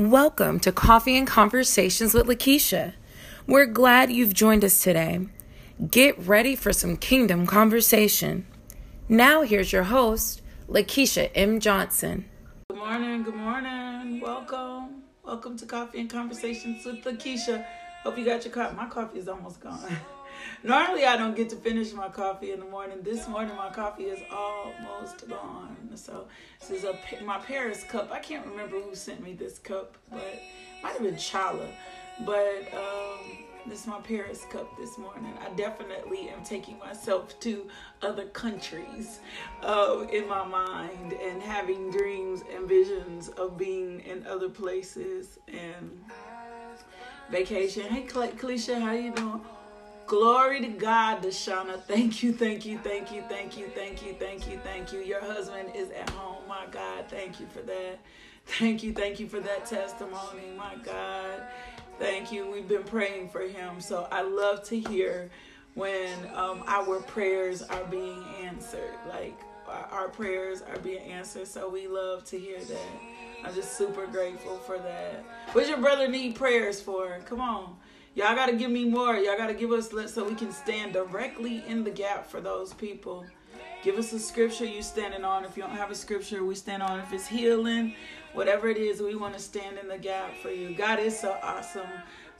Welcome to Coffee and Conversations with Lakeisha. We're glad you've joined us today. Get ready for some kingdom conversation. Now, here's your host, Lakeisha M. Johnson. Good morning, good morning. Welcome. Welcome to Coffee and Conversations with Lakeisha. Hope you got your coffee. My coffee is almost gone. Normally, I don't get to finish my coffee in the morning. This morning, my coffee is almost gone. So, this is a my Paris cup. I can't remember who sent me this cup, but might have been Chala. But um, this is my Paris cup this morning. I definitely am taking myself to other countries uh, in my mind and having dreams and visions of being in other places and vacation. Hey, Kalisha, how you doing? Glory to God, Deshauna. Thank you, thank you, thank you, thank you, thank you, thank you, thank you. Your husband is at home. My God, thank you for that. Thank you, thank you for that testimony. My God, thank you. We've been praying for him. So I love to hear when um, our prayers are being answered. Like our prayers are being answered. So we love to hear that. I'm just super grateful for that. What's your brother need prayers for? Come on. Y'all got to give me more. Y'all got to give us so we can stand directly in the gap for those people. Give us a scripture you standing on. If you don't have a scripture, we stand on. If it's healing, whatever it is, we want to stand in the gap for you. God is so awesome.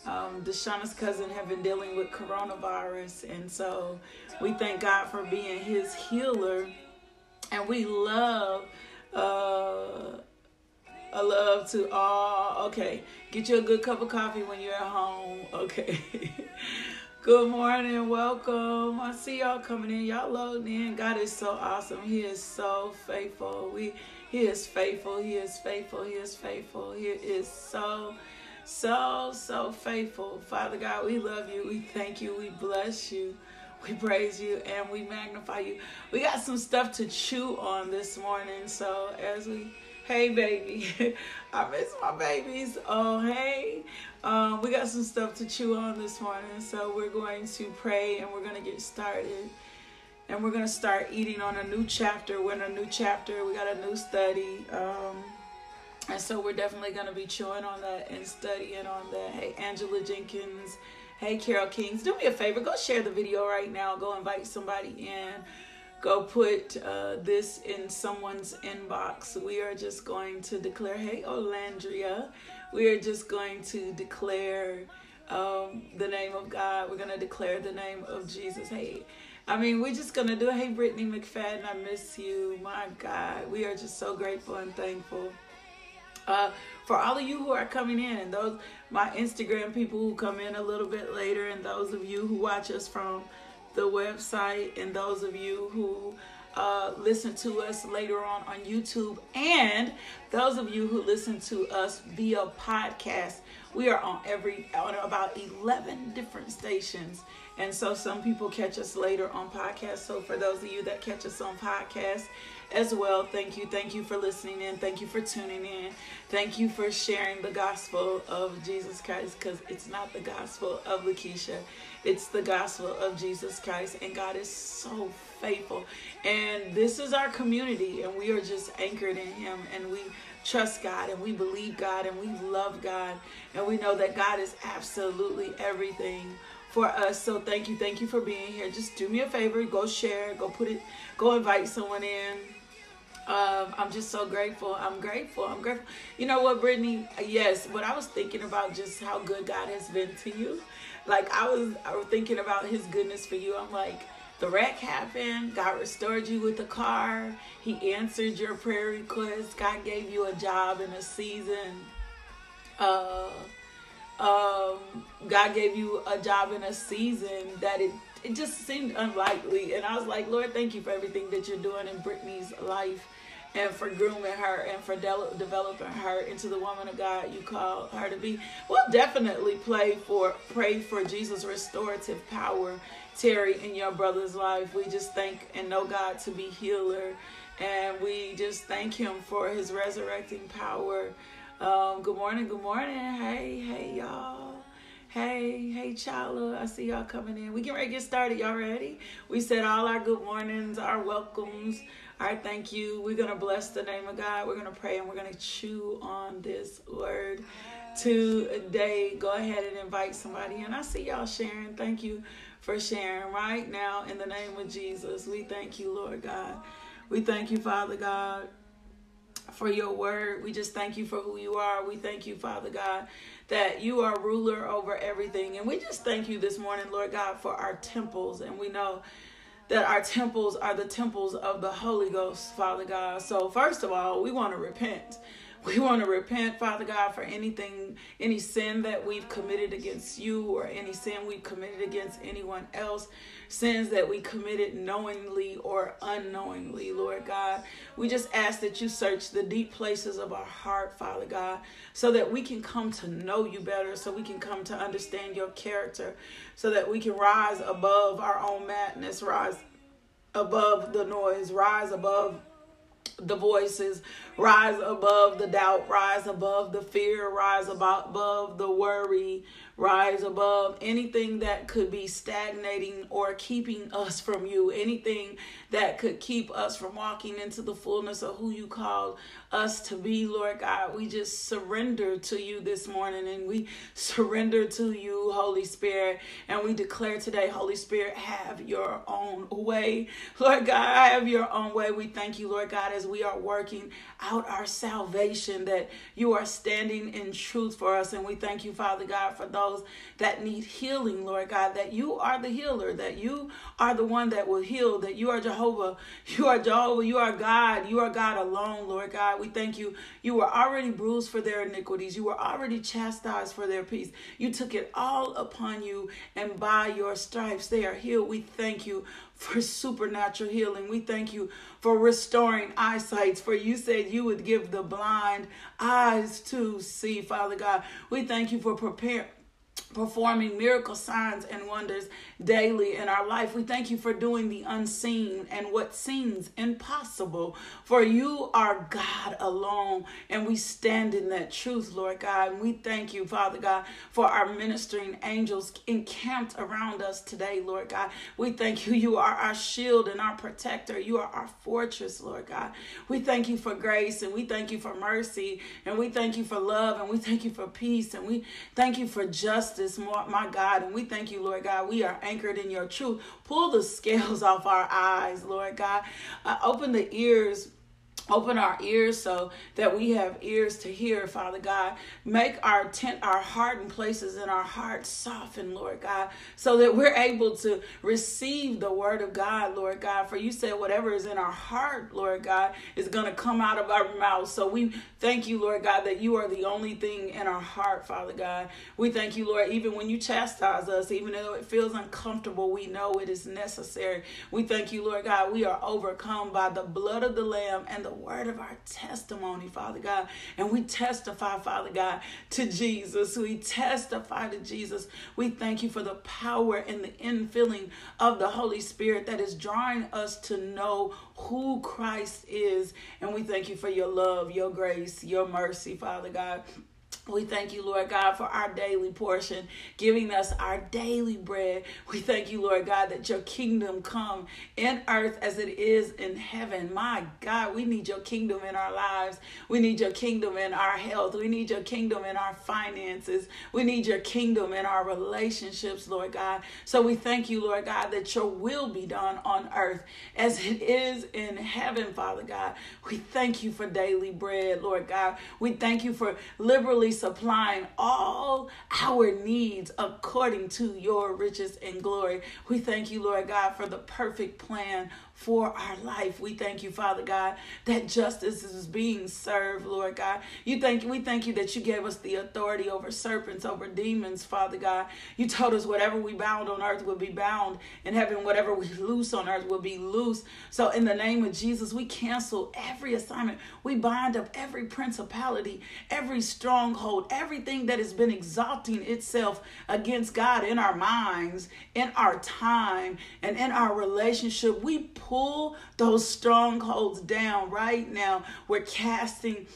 Um, Deshauna's cousin have been dealing with coronavirus, and so we thank God for being His healer, and we love. Uh, I love to all. Okay, get you a good cup of coffee when you're at home. Okay. good morning, welcome. I see y'all coming in. Y'all loading in. God is so awesome. He is so faithful. We He is faithful. He is faithful. He is faithful. He is so so so faithful. Father God, we love you. We thank you. We bless you. We praise you and we magnify you. We got some stuff to chew on this morning. So as we Hey, baby. I miss my babies. Oh, hey. Um, we got some stuff to chew on this morning. So we're going to pray and we're going to get started. And we're going to start eating on a new chapter. We're in a new chapter. We got a new study. Um, and so we're definitely going to be chewing on that and studying on that. Hey, Angela Jenkins. Hey, Carol Kings. Do me a favor. Go share the video right now. Go invite somebody in go put uh, this in someone's inbox. We are just going to declare, hey, Olandria, we are just going to declare um, the name of God. We're going to declare the name of Jesus. Hey, I mean, we're just going to do, hey, Brittany McFadden, I miss you. My God, we are just so grateful and thankful. Uh, for all of you who are coming in and those my Instagram people who come in a little bit later and those of you who watch us from the website and those of you who uh, listen to us later on on YouTube and those of you who listen to us via podcast. We are on every on about 11 different stations. And so some people catch us later on podcast. So for those of you that catch us on podcast, as well. Thank you. Thank you for listening in. Thank you for tuning in. Thank you for sharing the gospel of Jesus Christ because it's not the gospel of Lakeisha, it's the gospel of Jesus Christ. And God is so faithful. And this is our community, and we are just anchored in Him, and we trust God, and we believe God, and we love God, and we know that God is absolutely everything for us. So thank you, thank you for being here. Just do me a favor, go share, go put it, go invite someone in. Um, I'm just so grateful. I'm grateful. I'm grateful. You know what, Brittany? Yes, but I was thinking about just how good God has been to you. Like I was, I was thinking about His goodness for you. I'm like, the wreck happened. God restored you with the car. He answered your prayer request. God gave you a job in a season. Uh, um, God gave you a job in a season that it it just seemed unlikely. And I was like, Lord, thank you for everything that you're doing in Brittany's life and for grooming her and for de- developing her into the woman of God you call her to be. We'll definitely play for pray for Jesus' restorative power, Terry, in your brother's life. We just thank and know God to be healer, and we just thank Him for His resurrecting power. Um, good morning, good morning. Hey, hey, y'all. Hey, hey, Chala. I see y'all coming in. We get ready to get started. Y'all ready? We said all our good mornings, our welcomes, our thank you. We're going to bless the name of God. We're going to pray and we're going to chew on this word today. Go ahead and invite somebody in. I see y'all sharing. Thank you for sharing right now in the name of Jesus. We thank you, Lord God. We thank you, Father God for your word. We just thank you for who you are. We thank you, Father God, that you are ruler over everything. And we just thank you this morning, Lord God, for our temples. And we know that our temples are the temples of the Holy Ghost, Father God. So, first of all, we want to repent. We want to repent, Father God, for anything, any sin that we've committed against you or any sin we've committed against anyone else sins that we committed knowingly or unknowingly, Lord God. We just ask that you search the deep places of our heart, Father God, so that we can come to know you better, so we can come to understand your character, so that we can rise above our own madness, rise above the noise, rise above the voices, rise above the doubt, rise above the fear, rise above the worry, rise above anything that could be stagnating or keeping us from you, anything that could keep us from walking into the fullness of who you called us to be, Lord God. We just surrender to you this morning and we surrender to you, Holy Spirit. And we declare today, Holy Spirit, have your own way. Lord God, have your own way. We thank you, Lord God, as we are working out our salvation, that you are standing in truth for us. And we thank you, Father God, for those that need healing, Lord God, that you are the healer, that you are the one that will heal, that you are Jehovah, you are Jehovah, you are God, you are God alone, Lord God. We thank you. You were already bruised for their iniquities, you were already chastised for their peace. You took it all upon you, and by your stripes they are healed. We thank you for supernatural healing. We thank you for restoring eyesight, for you said you would give the blind eyes to see, Father God. We thank you for preparing performing miracle signs and wonders daily in our life. We thank you for doing the unseen and what seems impossible. For you are God alone, and we stand in that truth, Lord God. And we thank you, Father God, for our ministering angels encamped around us today, Lord God. We thank you. You are our shield and our protector. You are our fortress, Lord God. We thank you for grace and we thank you for mercy and we thank you for love and we thank you for peace and we thank you for justice, my God. And we thank you, Lord God. We are anchored in your truth. Pull the scales off our eyes, Lord God. Uh, open the ears Open our ears so that we have ears to hear, Father God. Make our tent, our hardened places in our hearts soften, Lord God, so that we're able to receive the word of God, Lord God. For you said whatever is in our heart, Lord God, is going to come out of our mouth. So we thank you, Lord God, that you are the only thing in our heart, Father God. We thank you, Lord, even when you chastise us, even though it feels uncomfortable, we know it is necessary. We thank you, Lord God, we are overcome by the blood of the Lamb and the word of our testimony, Father God. And we testify, Father God, to Jesus. We testify to Jesus. We thank you for the power and the infilling of the Holy Spirit that is drawing us to know who Christ is. And we thank you for your love, your grace, your mercy, Father God. We thank you, Lord God, for our daily portion, giving us our daily bread. We thank you, Lord God, that your kingdom come in earth as it is in heaven. My God, we need your kingdom in our lives. We need your kingdom in our health. We need your kingdom in our finances. We need your kingdom in our relationships, Lord God. So we thank you, Lord God, that your will be done on earth as it is in heaven, Father God. We thank you for daily bread, Lord God. We thank you for liberally supplying all our needs according to your riches and glory. We thank you, Lord God, for the perfect plan for our life. We thank you, Father God, that justice is being served, Lord God. You thank we thank you that you gave us the authority over serpents, over demons, Father God. You told us whatever we bound on earth will be bound in heaven, whatever we loose on earth will be loose. So in the name of Jesus, we cancel every assignment. We bind up every principality, every stronghold, everything that has been exalting itself against God in our minds, in our time, and in our relationship. We pull those strongholds down right now. We're casting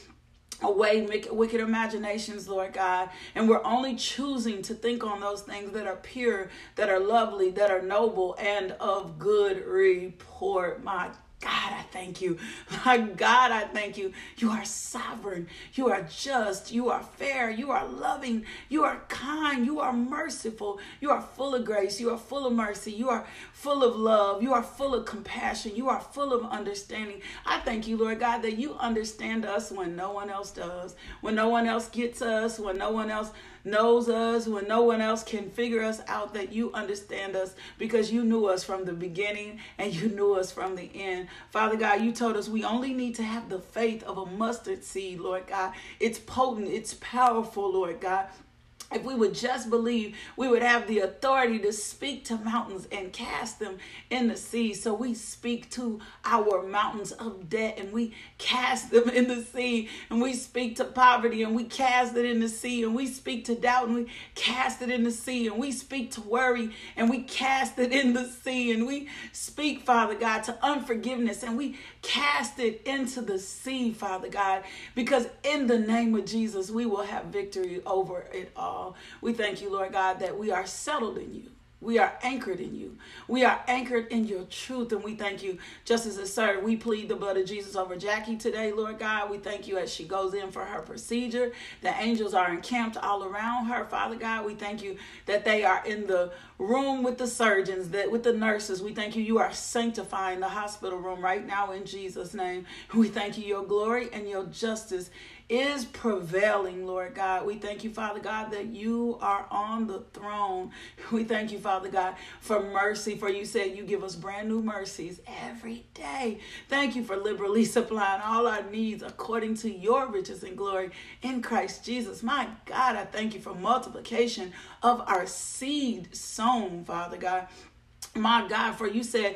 away wicked imaginations, Lord God. And we're only choosing to think on those things that are pure, that are lovely, that are noble, and of good report. My God, I thank you. My God, I thank you. You are sovereign. You are just. You are fair. You are loving. You are kind. You are merciful. You are full of grace. You are full of mercy. You are full of love. You are full of compassion. You are full of understanding. I thank you, Lord God, that you understand us when no one else does, when no one else gets us, when no one else knows us when no one else can figure us out, that you understand us because you knew us from the beginning and you knew us from the end. Father God, you told us we only need to have the faith of a mustard seed, Lord God. It's potent, it's powerful, Lord God. If we would just believe, we would have the authority to speak to mountains and cast them in the sea. So we speak to our mountains of debt and we cast them in the sea. And we speak to poverty and we cast it in the sea. And we speak to doubt and we cast it in the sea. And we speak to worry and we cast it in the sea. And we speak, Father God, to unforgiveness and we cast it into the sea, Father God. Because in the name of Jesus, we will have victory over it all all. We thank you, Lord God, that we are settled in you. We are anchored in you. We are anchored in your truth. And we thank you, just as a sir, we plead the blood of Jesus over Jackie today, Lord God. We thank you as she goes in for her procedure. The angels are encamped all around her, Father God. We thank you that they are in the room with the surgeons, that with the nurses. We thank you. You are sanctifying the hospital room right now in Jesus' name. We thank you, your glory and your justice is prevailing, Lord God. We thank you, Father God, that you are on the throne. We thank you, Father God, for mercy, for you said you give us brand new mercies every day. Thank you for liberally supplying all our needs according to your riches and glory in Christ Jesus. My God, I thank you for multiplication of our seed sown, Father God my God, for you said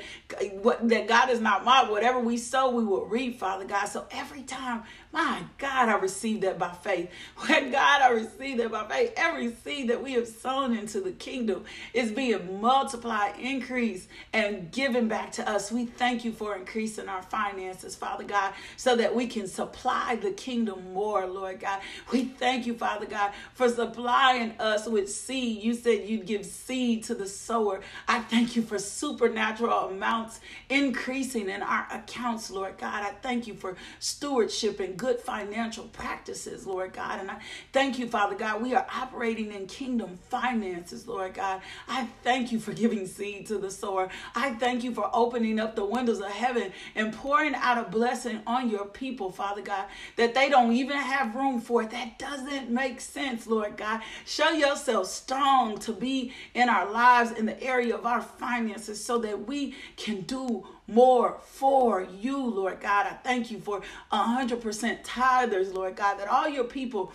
what, that God is not mocked. Whatever we sow, we will reap, Father God. So every time my God, I received that by faith. When God, I received that by faith. Every seed that we have sown into the kingdom is being multiplied, increased, and given back to us. We thank you for increasing our finances, Father God, so that we can supply the kingdom more, Lord God. We thank you, Father God, for supplying us with seed. You said you'd give seed to the sower. I thank you for supernatural amounts increasing in our accounts, Lord God. I thank you for stewardship and good financial practices, Lord God. And I thank you, Father God. We are operating in kingdom finances, Lord God. I thank you for giving seed to the sower. I thank you for opening up the windows of heaven and pouring out a blessing on your people, Father God, that they don't even have room for it. That doesn't make sense, Lord God. Show yourself strong to be in our lives in the area of our finances so that we can do more for you, Lord God. I thank you for 100% tithers, Lord God, that all your people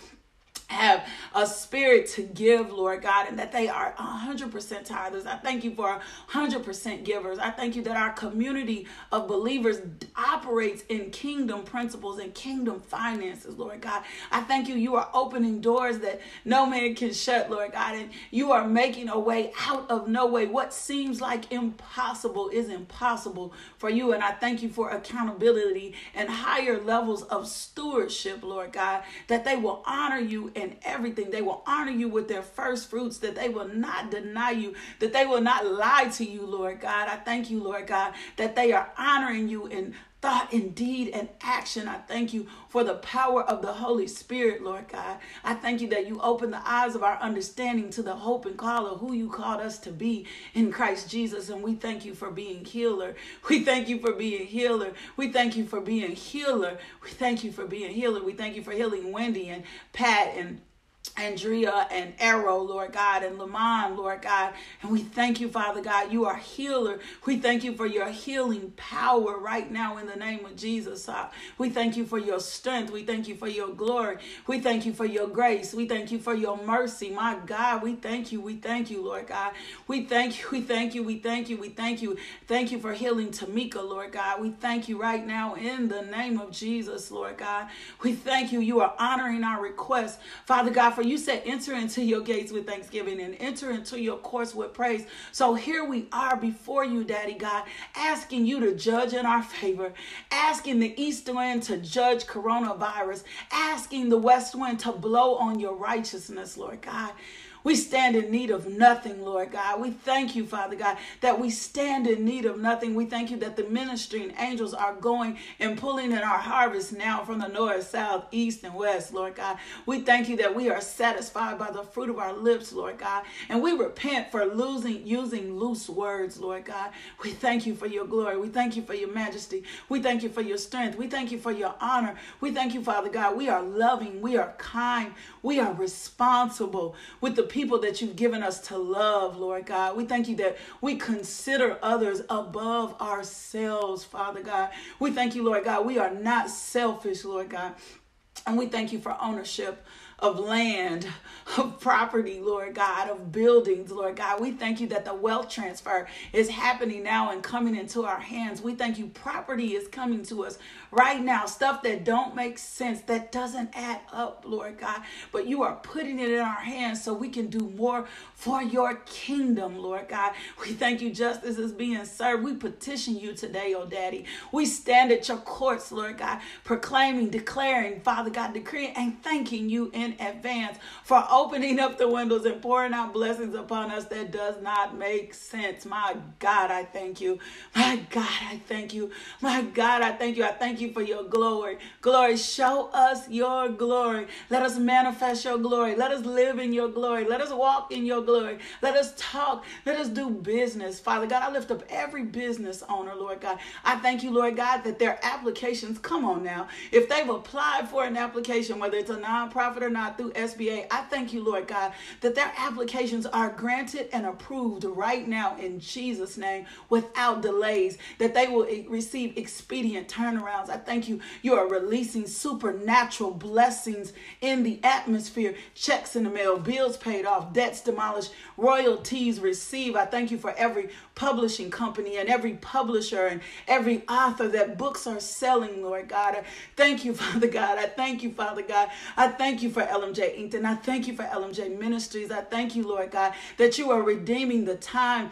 have a spirit to give, Lord God, and that they are 100% tithers. I thank you for 100% givers. I thank you that our community of believers operates in kingdom principles and kingdom finances, Lord God. I thank you. You are opening doors that no man can shut, Lord God, and you are making a way out of no way. What seems like impossible is impossible for you, and I thank you for accountability and higher levels of stewardship, Lord God, that they will honor you in everything. They will honor you with their first fruits, that they will not deny you, that they will not lie to you, Lord God. I thank you, Lord God, that they are honoring you in thought and deed and action. I thank you for the power of the Holy Spirit, Lord God. I thank you that you open the eyes of our understanding to the hope and call of who you called us to be in Christ Jesus. And we thank you for being healer. We thank you for being healer. We thank you for being healer. We thank you for being healer. We thank you for healing Wendy and Pat and Andrea and Arrow, Lord God, and Lamont, Lord God. And we thank you, Father God. You are healer. We thank you for your healing power right now in the name of Jesus. We thank you for your strength. We thank you for your glory. We thank you for your grace. We thank you for your mercy. My God, we thank you. We thank you, Lord God. We thank you. We thank you. We thank you. We thank you. Thank you for healing Tamika, Lord God. We thank you right now in the name of Jesus, Lord God. We thank you. You are honoring our request, Father God, for you said, enter into your gates with thanksgiving and enter into your courts with praise. So here we are before you, Daddy God, asking you to judge in our favor, asking the east wind to judge coronavirus, asking the west wind to blow on your righteousness, Lord God. We stand in need of nothing, Lord God. We thank you, Father God, that we stand in need of nothing. We thank you that the ministering angels are going and pulling in our harvest now from the north, south, east, and west, Lord God. We thank you that we are satisfied by the fruit of our lips, Lord God. And we repent for losing using loose words, Lord God. We thank you for your glory. We thank you for your majesty. We thank you for your strength. We thank you for your honor. We thank you, Father God. We are loving. We are kind. We are responsible with the people that you've given us to love, Lord God. We thank you that we consider others above ourselves, Father God. We thank you, Lord God. We are not selfish, Lord God. And we thank you for ownership of land, of property, Lord God, of buildings, Lord God. We thank you that the wealth transfer is happening now and coming into our hands. We thank you property is coming to us right now, stuff that don't make sense, that doesn't add up, Lord God. But you are putting it in our hands so we can do more for your kingdom, Lord God. We thank you justice is being served. We petition you today, oh Daddy. We stand at your courts, Lord God, proclaiming, declaring, Father God, decreeing and thanking you in advance for opening up the windows and pouring out blessings upon us that does not make sense. My God, I thank you. My God, I thank you. My God, I thank you. I thank you for your glory. Glory, show us your glory. Let us manifest your glory. Let us live in your glory. Let us walk in your glory. Let us talk. Let us do business. Father God, I lift up every business owner, Lord God. I thank you, Lord God, that their applications, come on now, if they've applied for an application, whether it's a nonprofit or not through SBA. I thank you, Lord God, that their applications are granted and approved right now in Jesus' name without delays, that they will receive expedient turnarounds. I thank you. You are releasing supernatural blessings in the atmosphere, checks in the mail, bills paid off, debts demolished, royalties received. I thank you for every publishing company and every publisher and every author that books are selling, Lord God. I thank you, Father God. I thank you, Father God. I thank you for LMJ Inc. And I thank you for LMJ Ministries. I thank you, Lord God, that you are redeeming the time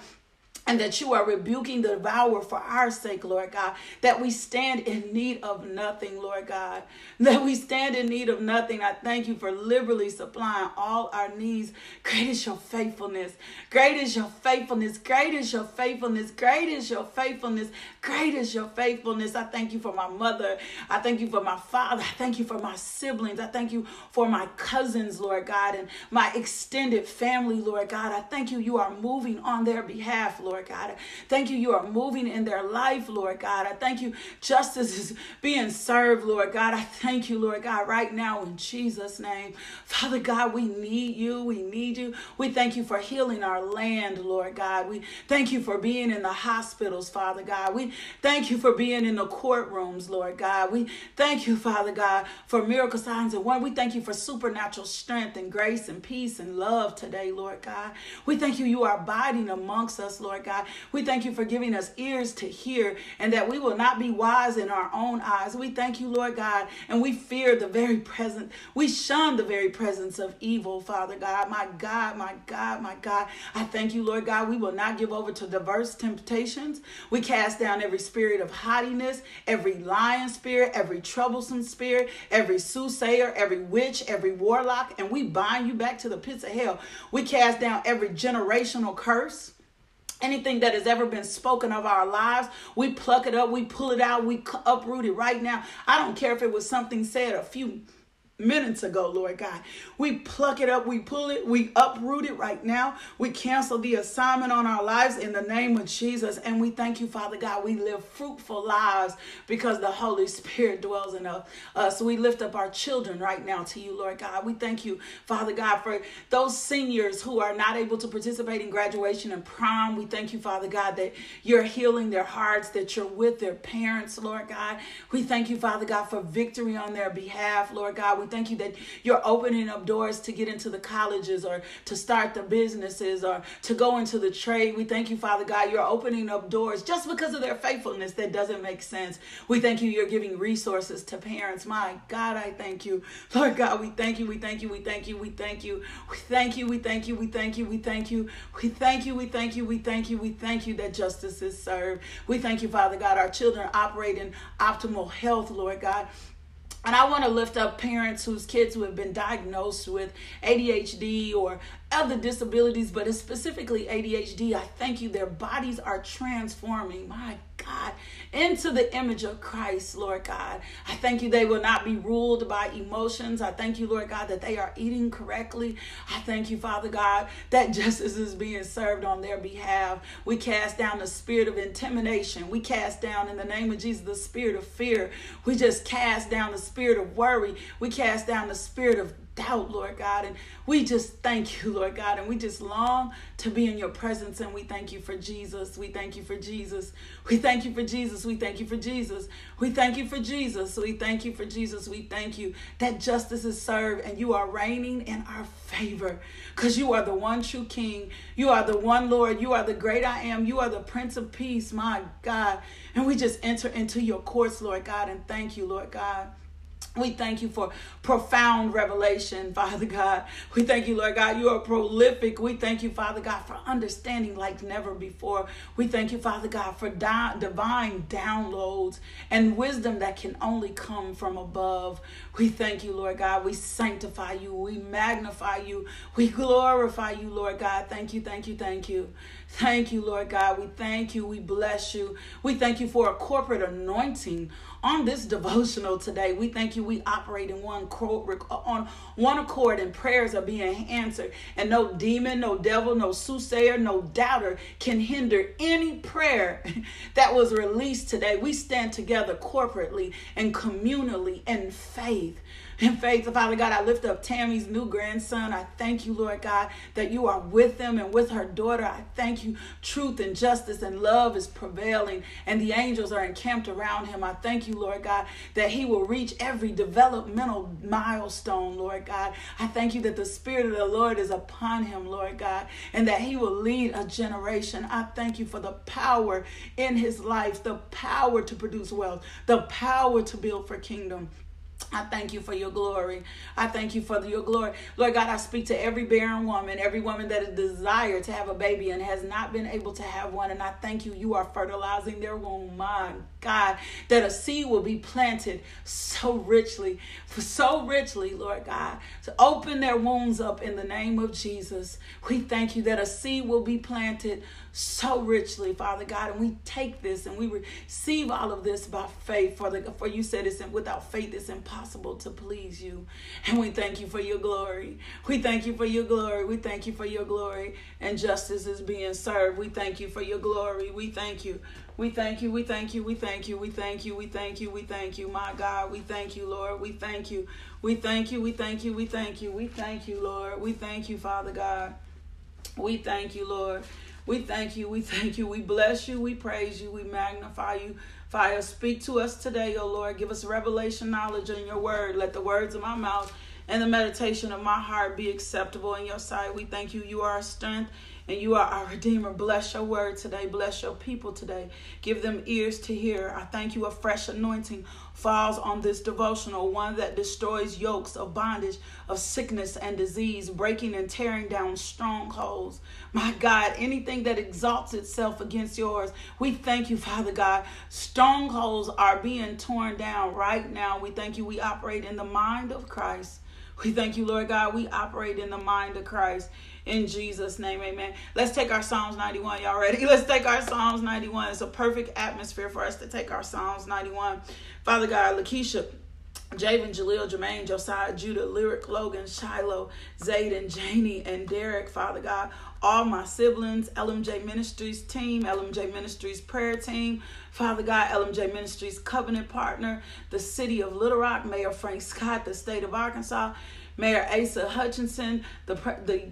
and that you are rebuking the devourer for our sake, Lord God, that we stand in need of nothing, Lord God, that we stand in need of nothing. I thank you for liberally supplying all our needs. Great is your faithfulness. Great is your faithfulness. Great is your faithfulness. Great is your faithfulness. Great is your faithfulness. I thank you for my mother. I thank you for my father. I thank you for my siblings. I thank you for my cousins, Lord God, and my extended family, Lord God. I thank you. You are moving on their behalf, Lord. God. Thank you, you are moving in their life, Lord God. I thank you, justice is being served, Lord God. I thank you, Lord God, right now in Jesus' name. Father God, we need you. We need you. We thank you for healing our land, Lord God. We thank you for being in the hospitals, Father God. We thank you for being in the courtrooms, Lord God. We thank you, Father God, for miracle signs and one. We thank you for supernatural strength and grace and peace and love today, Lord God. We thank you, you are abiding amongst us, Lord God. We thank you for giving us ears to hear and that we will not be wise in our own eyes. We thank you, Lord God, and we fear the very presence. We shun the very presence of evil, Father God. My God, my God, my God. I thank you, Lord God. We will not give over to diverse temptations. We cast down every spirit of haughtiness, every lying spirit, every troublesome spirit, every soothsayer, every witch, every warlock, and we bind you back to the pits of hell. We cast down every generational curse anything that has ever been spoken of our lives, we pluck it up, we pull it out, we uproot it right now. I don't care if it was something said a few minutes ago, Lord God. We pluck it up, we pull it, we uproot it right now. We cancel the assignment on our lives in the name of Jesus. And we thank you, Father God. We live fruitful lives because the Holy Spirit dwells in us. We lift up our children right now to you, Lord God. We thank you, Father God, for those seniors who are not able to participate in graduation and prom. We thank you, Father God, that you're healing their hearts, that you're with their parents, Lord God. We thank you, Father God, for victory on their behalf, Lord God. We thank you that you're opening up doors to get into the colleges or to start the businesses or to go into the trade. We thank you, Father God, you're opening up doors just because of their faithfulness that doesn't make sense. We thank you, you're giving resources to parents. My God, I thank you. Lord God, we thank you, we thank you, we thank you, we thank you. We thank you, we thank you, we thank you, we thank you. We thank you, we thank you, we thank you, we thank you that justice is served. We thank you, Father God, our children operate in optimal health, Lord God. And I want to lift up parents whose kids who have been diagnosed with ADHD or other disabilities, but it's specifically ADHD. I thank you. Their bodies are transforming, my God, into the image of Christ, Lord God. I thank you they will not be ruled by emotions. I thank you, Lord God, that they are eating correctly. I thank you, Father God, that justice is being served on their behalf. We cast down the spirit of intimidation. We cast down, in the name of Jesus, the spirit of fear. We just cast down the spirit of worry. We cast down the spirit of doubt, Lord God. And we just thank you, Lord God. And we just long to be in your presence. And we thank you for Jesus. We thank you for Jesus. We thank you for Jesus. We thank you for Jesus. We thank you for Jesus. We thank you for Jesus. We thank you that justice is served and you are reigning in our favor because you are the one true King. You are the one Lord. You are the great I am. You are the Prince of Peace, my God. And we just enter into your courts, Lord God. And thank you, Lord God. We thank you for profound revelation, Father God. We thank you, Lord God. You are prolific. We thank you, Father God, for understanding like never before. We thank you, Father God, for di- divine downloads and wisdom that can only come from above. We thank you, Lord God. We sanctify you. We magnify you. We glorify you, Lord God. Thank you, thank you, thank you. Thank you, Lord God. We thank you. We bless you. We thank you for a corporate anointing on this devotional today. We thank you. We operate in one on one accord, and prayers are being answered. And no demon, no devil, no soothsayer, no doubter can hinder any prayer that was released today. We stand together corporately and communally in faith in faith. Father God, I lift up Tammy's new grandson. I thank you, Lord God, that you are with them and with her daughter. I thank you. Truth and justice and love is prevailing, and the angels are encamped around him. I thank you, Lord God, that he will reach every developmental milestone, Lord God. I thank you that the Spirit of the Lord is upon him, Lord God, and that he will lead a generation. I thank you for the power in his life, the power to produce wealth, the power to build for kingdom. I thank you for your glory. I thank you for your glory. Lord God, I speak to every barren woman, every woman that is desired to have a baby and has not been able to have one. And I thank you, you are fertilizing their womb. My God, that a seed will be planted so richly, so richly, Lord God, to open their wombs up in the name of Jesus. We thank you that a seed will be planted so richly, Father God. And we take this and we receive all of this by faith. For, the, for you said it's without faith, it's impossible to please you. And we thank you for your glory. We thank you for your glory. We thank you for your glory. And justice is being served. We thank you for your glory. We thank you. We thank you, we thank you, we thank you, we thank you, we thank you, we thank you, my God, we thank you, Lord, we thank you, we thank you, we thank you, we thank you, we thank you, Lord, we thank you, Father God, we thank you, Lord. We thank you. We thank you. We bless you. We praise you. We magnify you. Fire, speak to us today, O Lord. Give us revelation knowledge in your word. Let the words of my mouth and the meditation of my heart be acceptable in your sight. We thank you. You are our strength and you are our Redeemer. Bless your word today. Bless your people today. Give them ears to hear. I thank you. A fresh anointing falls on this devotional, one that destroys yokes of bondage, of sickness and disease, breaking and tearing down strongholds. My God, anything that exalts itself against yours, we thank you, Father God. Strongholds are being torn down right now. We thank you. We operate in the mind of Christ. We thank you, Lord God. We operate in the mind of Christ. In Jesus' name, amen. Let's take our Psalms 91. Y'all ready? Let's take our Psalms 91. It's a perfect atmosphere for us to take our Psalms 91. Father God, Lakeisha. Javen, Jaleel, Jermaine, Josiah, Judah, Lyric, Logan, Shiloh, Zayden, Janie, and Derek, Father God, all my siblings, LMJ Ministries team, LMJ Ministries prayer team, Father God, LMJ Ministries covenant partner, the city of Little Rock, Mayor Frank Scott, the state of Arkansas, Mayor Asa Hutchinson, the, the,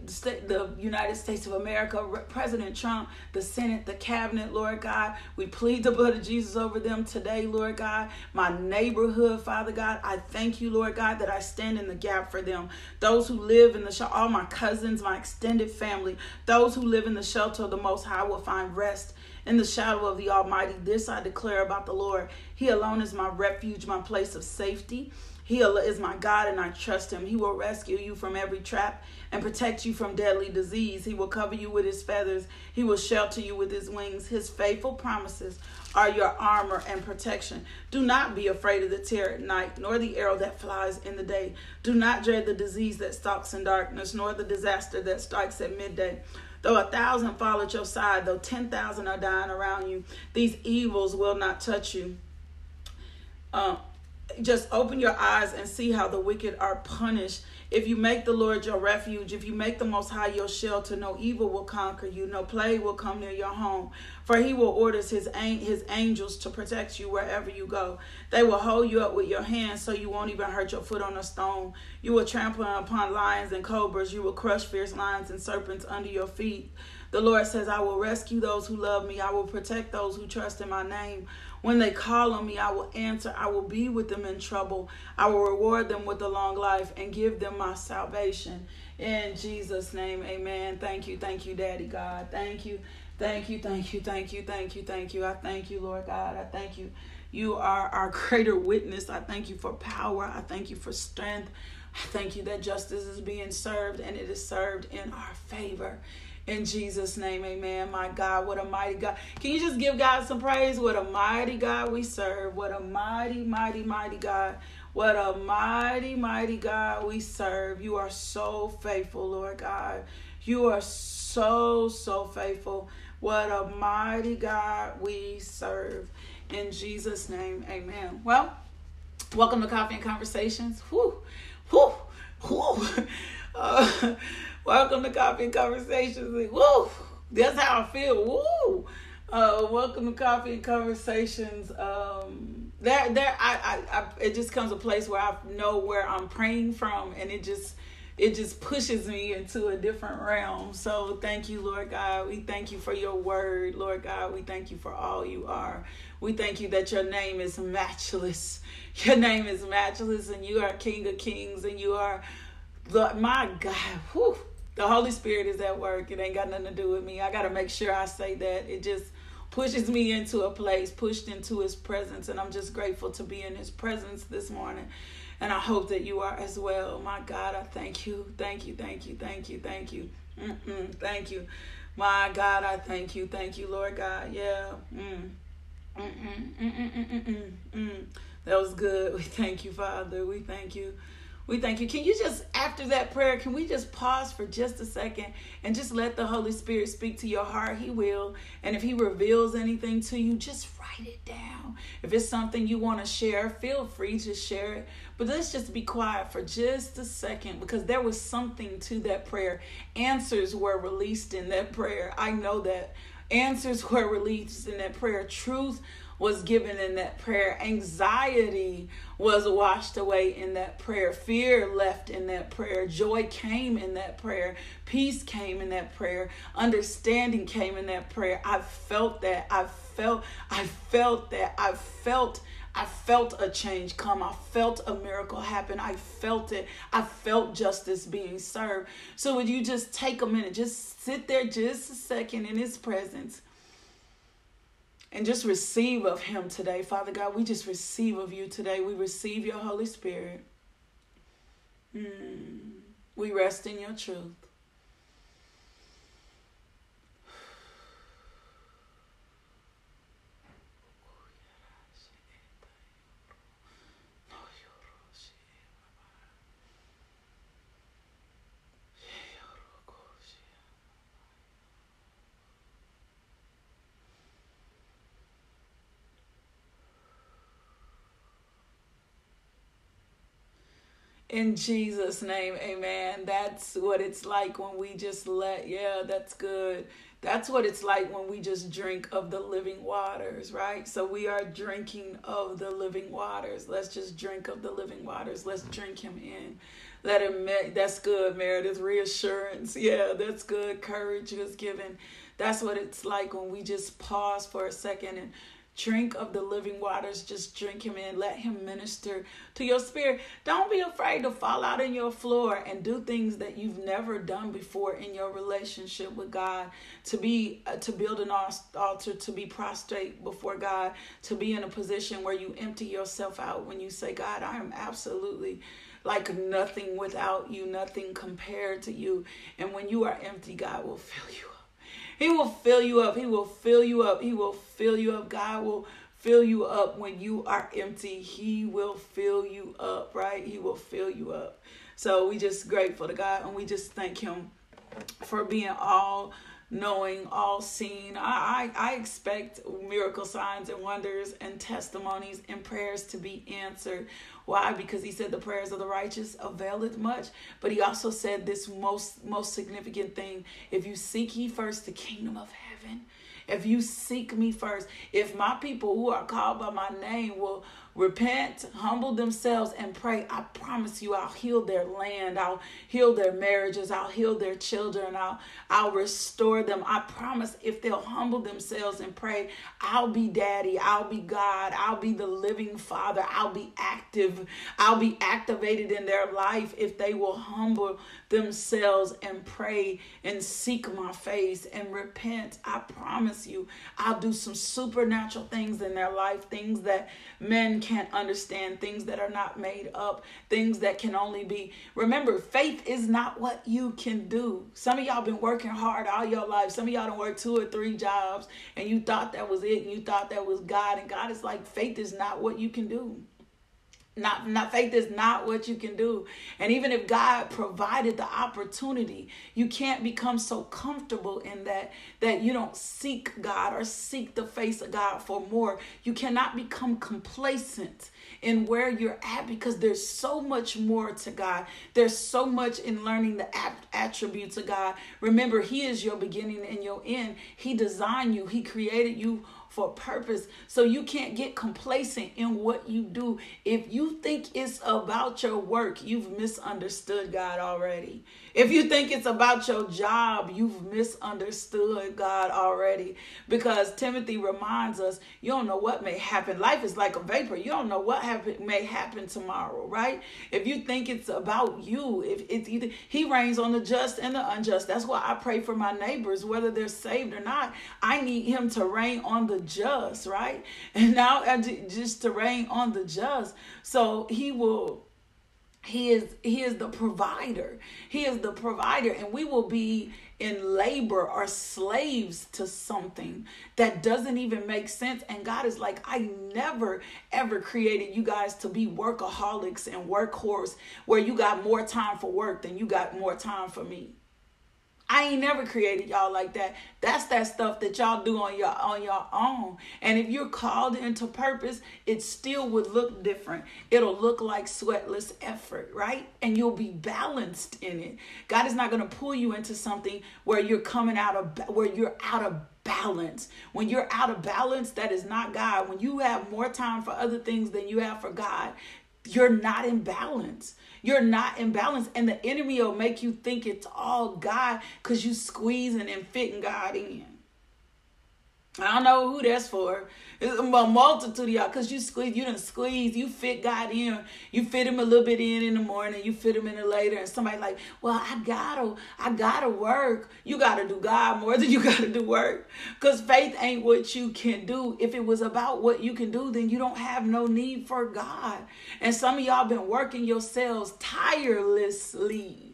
the United States of America, President Trump, the Senate, the cabinet, Lord God. We plead the blood of Jesus over them today, Lord God. My neighborhood, Father God, I thank you, Lord God, that I stand in the gap for them. Those who live in the shelter, all my cousins, my extended family, those who live in the shelter of the Most High will find rest in the shadow of the Almighty. This I declare about the Lord. He alone is my refuge, my place of safety. He is my God, and I trust him. He will rescue you from every trap and protect you from deadly disease. He will cover you with his feathers. He will shelter you with his wings. His faithful promises are your armor and protection. Do not be afraid of the terror at night, nor the arrow that flies in the day. Do not dread the disease that stalks in darkness, nor the disaster that strikes at midday. Though a thousand fall at your side, though 10,000 are dying around you, these evils will not touch you. Uh, just open your eyes and see how the wicked are punished. If you make the Lord your refuge, if you make the Most High your shelter, no evil will conquer you, no plague will come near your home. For he will order his, his angels to protect you wherever you go. They will hold you up with your hands so you won't even hurt your foot on a stone. You will trample upon lions and cobras. You will crush fierce lions and serpents under your feet. The Lord says, I will rescue those who love me. I will protect those who trust in my name. When they call on me, I will answer. I will be with them in trouble. I will reward them with a long life and give them my salvation. In Jesus' name, amen. Thank you, thank you, Daddy God. Thank you, thank you, thank you, thank you, thank you, thank you. I thank you, Lord God. I thank you. You are our greater witness. I thank you for power. I thank you for strength. I thank you that justice is being served and it is served in our favor. In Jesus' name, amen. My God, what a mighty God. Can you just give God some praise? What a mighty God we serve. What a mighty, mighty, mighty God. What a mighty, mighty God we serve. You are so faithful, Lord God. You are so, so faithful. What a mighty God we serve. In Jesus' name, amen. Well, welcome to Coffee and Conversations. Whew, whew, whew. Uh, welcome to Coffee and Conversations. Woo! That's how I feel. Woo! Uh, welcome to Coffee and Conversations. Um, there, there, I, I, I, it just comes a place where I know where I'm praying from, and it just, it just pushes me into a different realm. So thank you, Lord God. We thank you for your word, Lord God. We thank you for all you are. We thank you that your name is matchless. Your name is matchless, and you are King of Kings, and you are the, my God, whew, the Holy Spirit is at work. It ain't got nothing to do with me. I got to make sure I say that. It just pushes me into a place, pushed into His presence. And I'm just grateful to be in His presence this morning. And I hope that you are as well. My God, I thank you. Thank you, thank you, thank you, thank you. Mm-mm, thank you. My God, I thank you. Thank you, Lord God. Yeah. Mm. Mm-mm, mm-mm, mm-mm, mm. That was good. We thank you, Father. We thank you. We thank you. Can you just, after that prayer, can we just pause for just a second and just let the Holy Spirit speak to your heart? He will. And if He reveals anything to you, just write it down. If it's something you want to share, feel free to share it. But let's just be quiet for just a second because there was something to that prayer. Answers were released in that prayer. I know that. Answers were released in that prayer. Truth was given in that prayer. Anxiety was washed away in that prayer. Fear left in that prayer. Joy came in that prayer. Peace came in that prayer. Understanding came in that prayer. I felt that. I felt I felt that. I felt I felt a change come. I felt a miracle happen. I felt it. I felt justice being served. So would you just take a minute, just sit there just a second in his presence and just receive of Him today. Father God, we just receive of you today. We receive your Holy Spirit. Mm. We rest in your truth. In Jesus' name, amen. That's what it's like when we just let, yeah, that's good. That's what it's like when we just drink of the living waters, right? So we are drinking of the living waters. Let's just drink of the living waters. Let's drink him in. Let him. That's good, Meredith. Reassurance. Yeah, that's good. Courage was given. That's what it's like when we just pause for a second and drink of the living waters. Just drink him in. Let him minister to your spirit. Don't be afraid to fall out in your floor and do things that you've never done before in your relationship with God. To be uh, to build an altar, to be prostrate before God, to be in a position where you empty yourself out when you say, God, I am absolutely like nothing without you, nothing compared to you. And when you are empty, God will fill you he will fill you up. He will fill you up. He will fill you up. God will fill you up when you are empty. He will fill you up, right? He will fill you up. So we just grateful to God and we just thank him for being all knowing, all seeing. I, I, I expect miracle signs and wonders and testimonies and prayers to be answered why? Because he said the prayers of the righteous availeth much. But he also said this most most significant thing. If you seek ye first the kingdom of heaven, if you seek me first, if my people who are called by my name will repent, humble themselves, and pray, I promise you I'll heal their land. I'll heal their marriages. I'll heal their children. I'll, I'll restore them. I promise if they'll humble themselves and pray, I'll be daddy. I'll be God. I'll be the living father. I'll be active. I'll be activated in their life if they will humble themselves and pray and seek my face and repent. I promise you, I'll do some supernatural things in their life, things that men can't understand, things that are not made up, things that can only be. Remember, faith is not what you can do. Some of y'all been working hard all your life. Some of y'all don't work two or three jobs and you thought that was it and you thought that was God. And God is like, faith is not what you can do not not faith is not what you can do. And even if god provided the opportunity you can't become so comfortable in that that you don't seek god or seek the face of god for more. You cannot become complacent in where you're at because there's so much more to god. There's so much in learning the attributes of god. Remember he is your beginning and your end. He designed you. He created you for purpose. So you can't get complacent in what you do. If you think it's about your work, you've misunderstood God already. If you think it's about your job, you've misunderstood God already. Because Timothy reminds us, you don't know what may happen. Life is like a vapor. You don't know what happen, may happen tomorrow, right? If you think it's about you, if it's either he rains on the just and the unjust. That's why I pray for my neighbors, whether they're saved or not. I need him to rain on the just, right? And now uh, just to rain on the just. So he will he is he is the provider. He is the provider and we will be in labor or slaves to something that doesn't even make sense and God is like I never ever created you guys to be workaholics and workhorse where you got more time for work than you got more time for me. I ain't never created y'all like that. That's that stuff that y'all do on your on your own. And if you're called into purpose, it still would look different. It'll look like sweatless effort, right? And you'll be balanced in it. God is not going to pull you into something where you're coming out of where you're out of balance. When you're out of balance, that is not God. When you have more time for other things than you have for God, you're not in balance. You're not in balance. And the enemy will make you think it's all God because you squeezing and fitting God in. I don't know who that's for. It's a multitude of y'all because you squeeze, you didn't squeeze, you fit God in. You fit him a little bit in in the morning, you fit him in it later. And somebody like, well, I gotta, I gotta work. You gotta do God more than you gotta do work. Because faith ain't what you can do. If it was about what you can do, then you don't have no need for God. And some of y'all been working yourselves tirelessly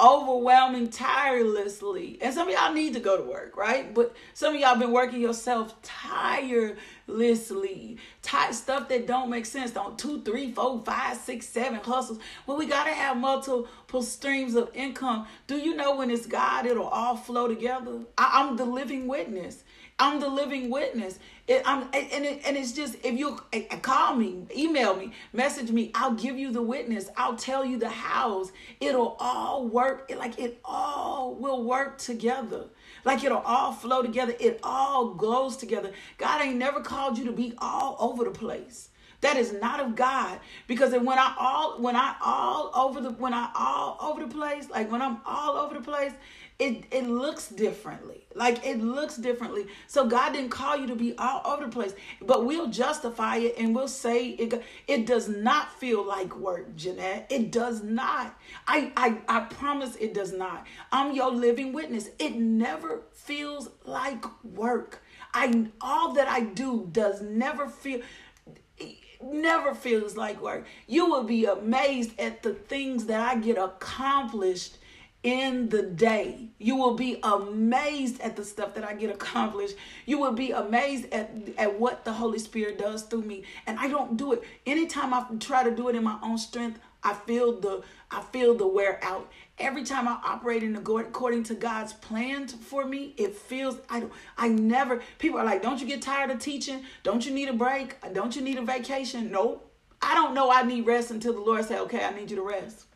overwhelming tirelessly. And some of y'all need to go to work, right? But some of y'all been working yourself tirelessly. Tight stuff that don't make sense. Don't two, three, four, five, six, seven hustles. Well, we gotta have multiple streams of income. Do you know when it's God, it'll all flow together? I, I'm the living witness. I'm the living witness. It, and, it, and it's just, if you eh, eh, call me, email me, message me, I'll give you the witness. I'll tell you the hows. It'll all work. Like it all will work together. Like it'll all flow together. It all goes together. God ain't never called you to be all over the place. That is not of God. Because when I all when I all over the when I all over the place, like when I'm all over the place, it it looks differently. Like it looks differently. So God didn't call you to be all over the place, but we'll justify it and we'll say it. It does not feel like work, Jeanette. It does not. I I I promise it does not. I'm your living witness. It never feels like work. I all that I do does never feel never feels like work. You will be amazed at the things that I get accomplished in the day. You will be amazed at the stuff that I get accomplished. You will be amazed at, at what the Holy Spirit does through me. And I don't do it. Anytime I try to do it in my own strength, I feel the I feel the wear out. Every time I operate in the according to God's plan for me, it feels I don't I never people are like, "Don't you get tired of teaching? Don't you need a break? Don't you need a vacation?" No. I don't know I need rest until the Lord say, "Okay, I need you to rest."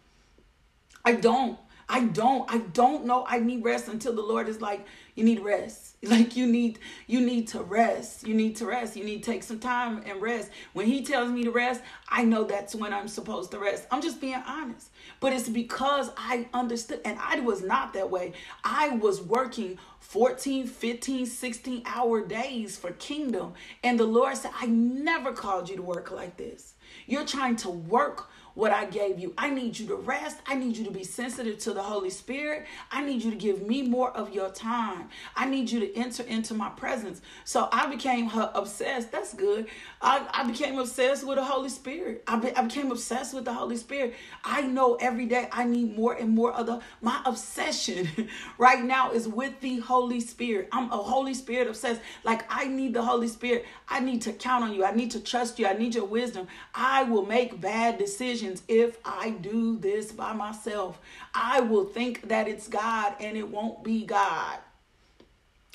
I don't. I don't. I don't know I need rest until the Lord is like, you need rest. Like you need you need to rest. You need to rest. You need to take some time and rest. When he tells me to rest, I know that's when I'm supposed to rest. I'm just being honest. But it's because I understood and I was not that way. I was working 14, 15, 16 hour days for kingdom. And the Lord said, I never called you to work like this. You're trying to work what I gave you. I need you to rest. I need you to be sensitive to the Holy Spirit. I need you to give me more of your time. I need you to enter into my presence. So I became her obsessed. That's good. I, I became obsessed with the Holy Spirit. I, be, I became obsessed with the Holy Spirit. I know every day I need more and more of the, my obsession right now is with the Holy Spirit. I'm a Holy Spirit obsessed. Like I need the Holy Spirit. I need to count on you. I need to trust you. I need your wisdom. I will make bad decisions if I do this by myself. I will think that it's God and it won't be God.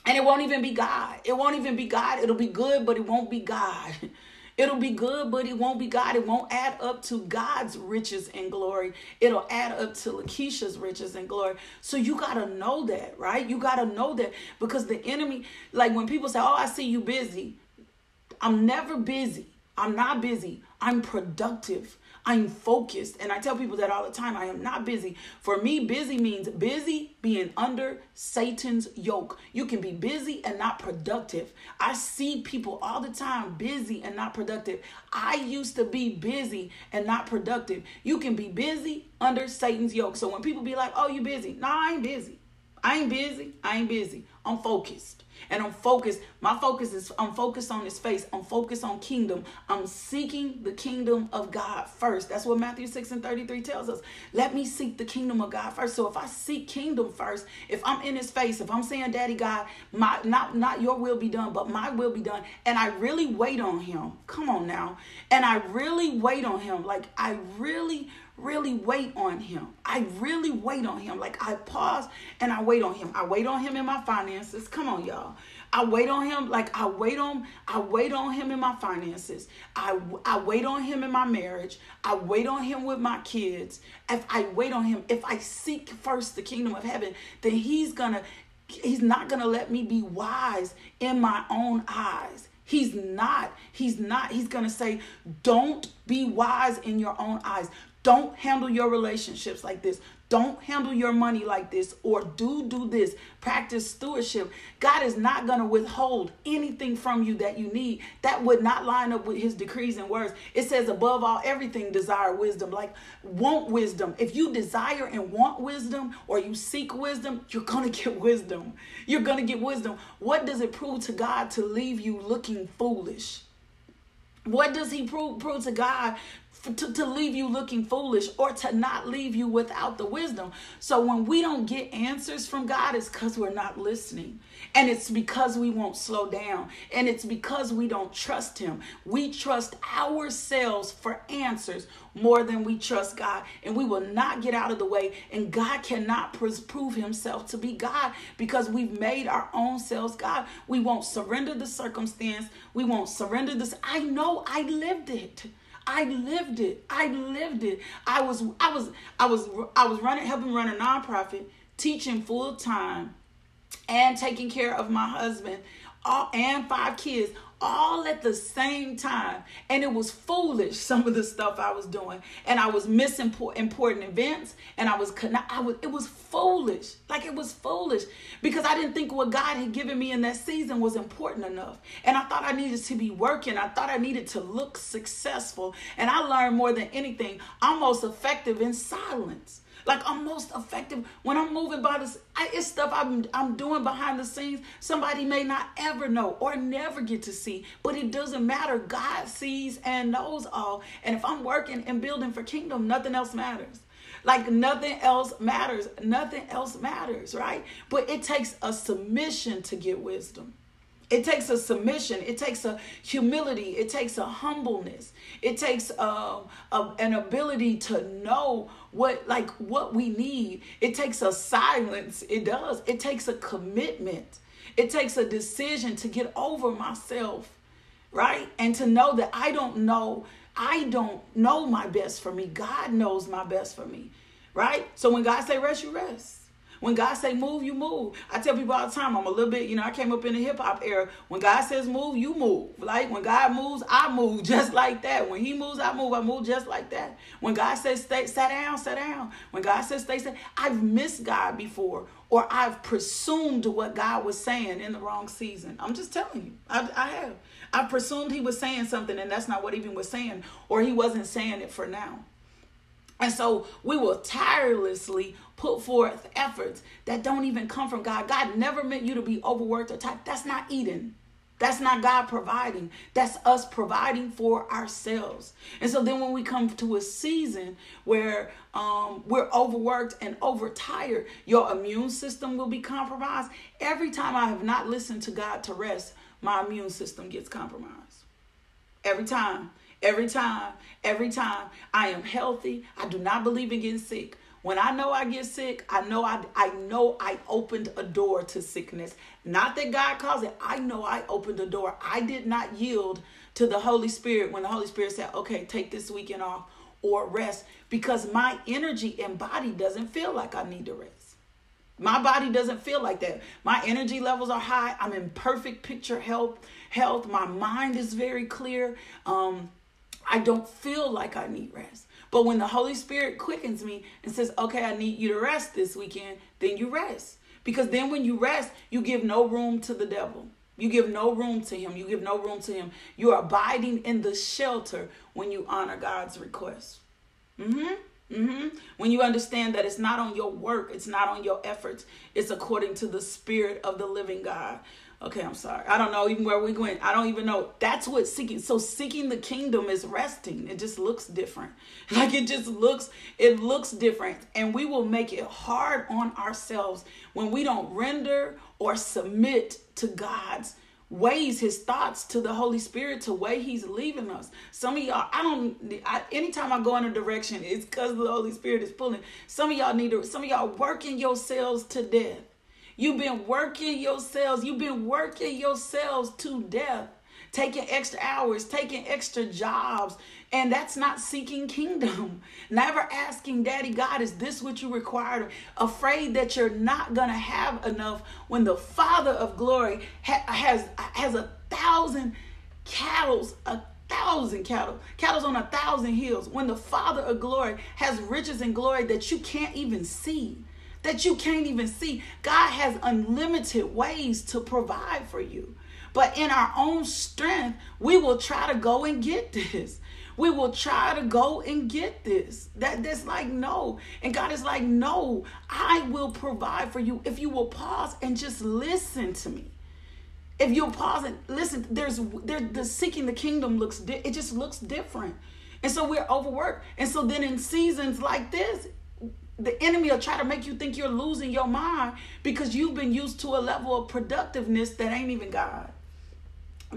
And it won't even be God. It won't even be God. It'll be good, but it won't be God. It'll be good, but it won't be God. It won't add up to God's riches and glory. It'll add up to Lakeisha's riches and glory. So you got to know that, right? You got to know that because the enemy, like when people say, Oh, I see you busy, I'm never busy. I'm not busy. I'm productive. I'm focused. And I tell people that all the time. I am not busy. For me, busy means busy being under Satan's yoke. You can be busy and not productive. I see people all the time busy and not productive. I used to be busy and not productive. You can be busy under Satan's yoke. So when people be like, oh, you busy? No, I ain't busy. I ain't busy. I ain't busy. I'm focused and I'm focused. My focus is I'm focused on his face. I'm focused on kingdom. I'm seeking the kingdom of God first. That's what Matthew 6 and 33 tells us. Let me seek the kingdom of God first. So if I seek kingdom first, if I'm in his face, if I'm saying, Daddy God, my not not your will be done, but my will be done, and I really wait on him. Come on now. And I really wait on him. Like I really really wait on him. I really wait on him. Like I pause and I wait on him. I wait on him in my finances. Come on, y'all. I wait on him like I wait on I wait on him in my finances. I I wait on him in my marriage. I wait on him with my kids. If I wait on him, if I seek first the kingdom of heaven, then he's going to he's not going to let me be wise in my own eyes. He's not. He's not. He's going to say, "Don't be wise in your own eyes. Don't handle your relationships like this. Don't handle your money like this or do do this. Practice stewardship. God is not going to withhold anything from you that you need. That would not line up with his decrees and words. It says above all everything desire wisdom. Like want wisdom. If you desire and want wisdom or you seek wisdom, you're going to get wisdom. You're going to get wisdom. What does it prove to God to leave you looking foolish? What does he prove, prove to God to, to leave you looking foolish or to not leave you without the wisdom. So when we don't get answers from God, it's because we're not listening. And it's because we won't slow down. And it's because we don't trust Him. We trust ourselves for answers more than we trust God. And we will not get out of the way. And God cannot prove Himself to be God because we've made our own selves God. We won't surrender the circumstance. We won't surrender this. I know I lived it. I lived it. I lived it. I was I was I was I was running helping run a nonprofit, teaching full time and taking care of my husband all, and five kids all at the same time. And it was foolish, some of the stuff I was doing. And I was missing important events. And I was, I was, it was foolish. Like it was foolish because I didn't think what God had given me in that season was important enough. And I thought I needed to be working. I thought I needed to look successful. And I learned more than anything, I'm most effective in silence. Like I'm most effective when I'm moving by this. I, it's stuff I'm I'm doing behind the scenes. Somebody may not ever know or never get to see, but it doesn't matter. God sees and knows all. And if I'm working and building for kingdom, nothing else matters. Like nothing else matters. Nothing else matters, right? But it takes a submission to get wisdom. It takes a submission. It takes a humility. It takes a humbleness. It takes um, a, an ability to know what like what we need. It takes a silence. It does. It takes a commitment. It takes a decision to get over myself, right? And to know that I don't know. I don't know my best for me. God knows my best for me, right? So when God say rest, you rest. When God say move, you move. I tell people all the time, I'm a little bit, you know, I came up in the hip hop era. When God says move, you move. Like when God moves, I move just like that. When He moves, I move. I move just like that. When God says stay, sit down, sit down. When God says stay, stay. I've missed God before, or I've presumed what God was saying in the wrong season. I'm just telling you, I, I have. I presumed He was saying something, and that's not what he even was saying, or He wasn't saying it for now. And so we will tirelessly put forth efforts that don't even come from God. God never meant you to be overworked or tired. That's not Eden. That's not God providing. That's us providing for ourselves. And so then when we come to a season where um, we're overworked and overtired, your immune system will be compromised. Every time I have not listened to God to rest, my immune system gets compromised. Every time. Every time, every time I am healthy, I do not believe in getting sick. When I know I get sick, I know I I know I opened a door to sickness. Not that God caused it. I know I opened a door. I did not yield to the Holy Spirit when the Holy Spirit said, "Okay, take this weekend off or rest," because my energy and body doesn't feel like I need to rest. My body doesn't feel like that. My energy levels are high. I'm in perfect picture health. Health. My mind is very clear. Um, I don't feel like I need rest. But when the Holy Spirit quickens me and says, okay, I need you to rest this weekend, then you rest. Because then when you rest, you give no room to the devil. You give no room to him. You give no room to him. You are abiding in the shelter when you honor God's request. Mm-hmm. Mm-hmm. When you understand that it's not on your work, it's not on your efforts, it's according to the Spirit of the living God. Okay, I'm sorry. I don't know even where we went. I don't even know. That's what seeking. So seeking the kingdom is resting. It just looks different. Like it just looks it looks different and we will make it hard on ourselves when we don't render or submit to God's ways his thoughts to the holy spirit to way he's leaving us. Some of y'all i don't I, anytime i go in a direction it's because the holy spirit is pulling. Some of y'all need to some of y'all working yourselves to death. You've been working yourselves, you've been working yourselves to death, taking extra hours, taking extra jobs, and that's not seeking kingdom. Never asking Daddy God, is this what you require? Afraid that you're not going to have enough when the Father of glory ha- has, has a thousand cattle, a thousand cattle, cattle on a thousand hills. When the Father of glory has riches and glory that you can't even see that you can't even see. God has unlimited ways to provide for you. But in our own strength, we will try to go and get this. We will try to go and get this. That that's like no. And God is like, no, I will provide for you if you will pause and just listen to me. If you'll pause and listen, there's there the seeking the kingdom looks it just looks different. And so we're overworked. And so then in seasons like this, the enemy will try to make you think you're losing your mind because you've been used to a level of productiveness that ain't even God.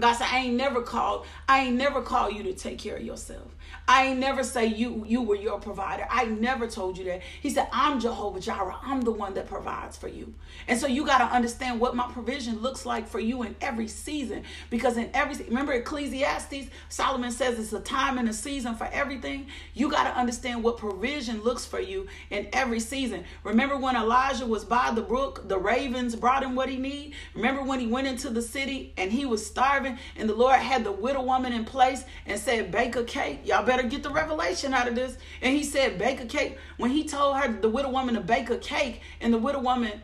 God said, I ain't never called, I ain't never called you to take care of yourself. I ain't never say you you were your provider. I never told you that. He said, I'm Jehovah Jireh. I'm the one that provides for you. And so you got to understand what my provision looks like for you in every season. Because in every remember Ecclesiastes, Solomon says it's a time and a season for everything. You got to understand what provision looks for you in every season. Remember when Elijah was by the brook, the ravens brought him what he need. Remember when he went into the city and he was starving and the Lord had the widow woman in place and said, Bake a cake. Y'all better get the revelation out of this. And he said, Bake a cake. When he told her, the widow woman, to bake a cake, and the widow woman,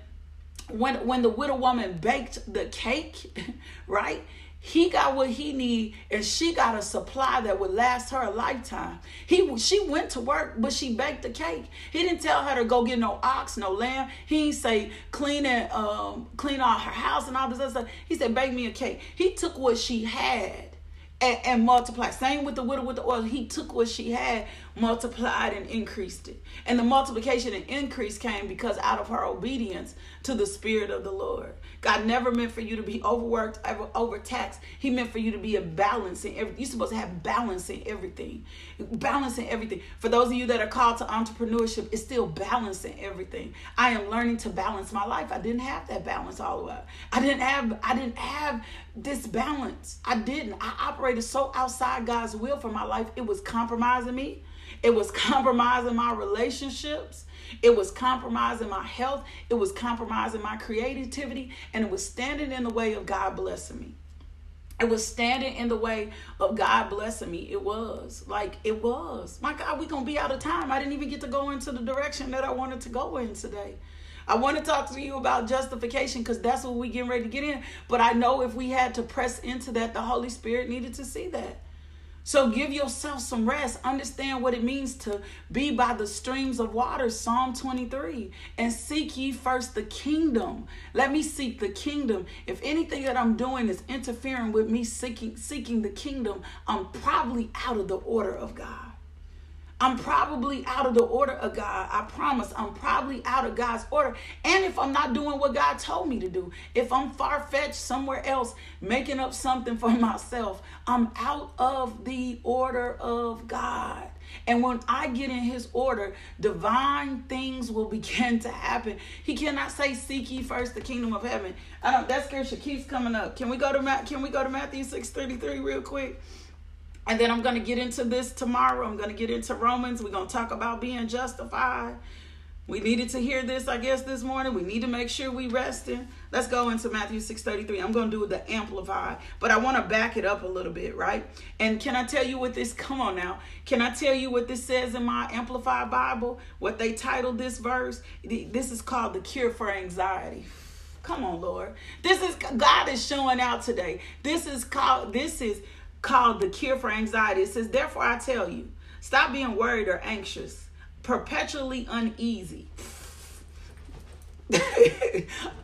when, when the widow woman baked the cake, right? he got what he need and she got a supply that would last her a lifetime he she went to work but she baked the cake he didn't tell her to go get no ox no lamb he didn't say clean and um, clean out her house and all this other stuff he said bake me a cake he took what she had and, and multiply. Same with the widow with the oil. He took what she had, multiplied and increased it. And the multiplication and increase came because out of her obedience to the Spirit of the Lord. God never meant for you to be overworked, over, overtaxed. He meant for you to be a balancing. Every, you're supposed to have balance in everything. Balancing everything. For those of you that are called to entrepreneurship, it's still balancing everything. I am learning to balance my life. I didn't have that balance all the way. I didn't have I didn't have this balance. I didn't. I operated so outside God's will for my life. It was compromising me. It was compromising my relationships. It was compromising my health. It was compromising my creativity. And it was standing in the way of God blessing me. It was standing in the way of God blessing me. It was like it was. My God, we're gonna be out of time. I didn't even get to go into the direction that I wanted to go in today. I want to talk to you about justification because that's what we're getting ready to get in. But I know if we had to press into that, the Holy Spirit needed to see that. So give yourself some rest. Understand what it means to be by the streams of water, Psalm 23. And seek ye first the kingdom. Let me seek the kingdom. If anything that I'm doing is interfering with me seeking seeking the kingdom, I'm probably out of the order of God. I'm probably out of the order of God. I promise. I'm probably out of God's order. And if I'm not doing what God told me to do, if I'm far fetched somewhere else, making up something for myself, I'm out of the order of God. And when I get in his order, divine things will begin to happen. He cannot say, Seek ye first the kingdom of heaven. I don't that scripture keeps coming up. Can we go to can we go to Matthew 6:33 real quick? And then I'm going to get into this tomorrow. I'm going to get into Romans. We're going to talk about being justified. We needed to hear this, I guess, this morning. We need to make sure we resting. Let's go into Matthew 6:33. I'm going to do the amplify, but I want to back it up a little bit, right? And can I tell you what this come on now? Can I tell you what this says in my amplified Bible? What they titled this verse? This is called the cure for anxiety. Come on, Lord. This is God is showing out today. This is called this is called The Cure for Anxiety. It says, Therefore, I tell you, stop being worried or anxious, perpetually uneasy.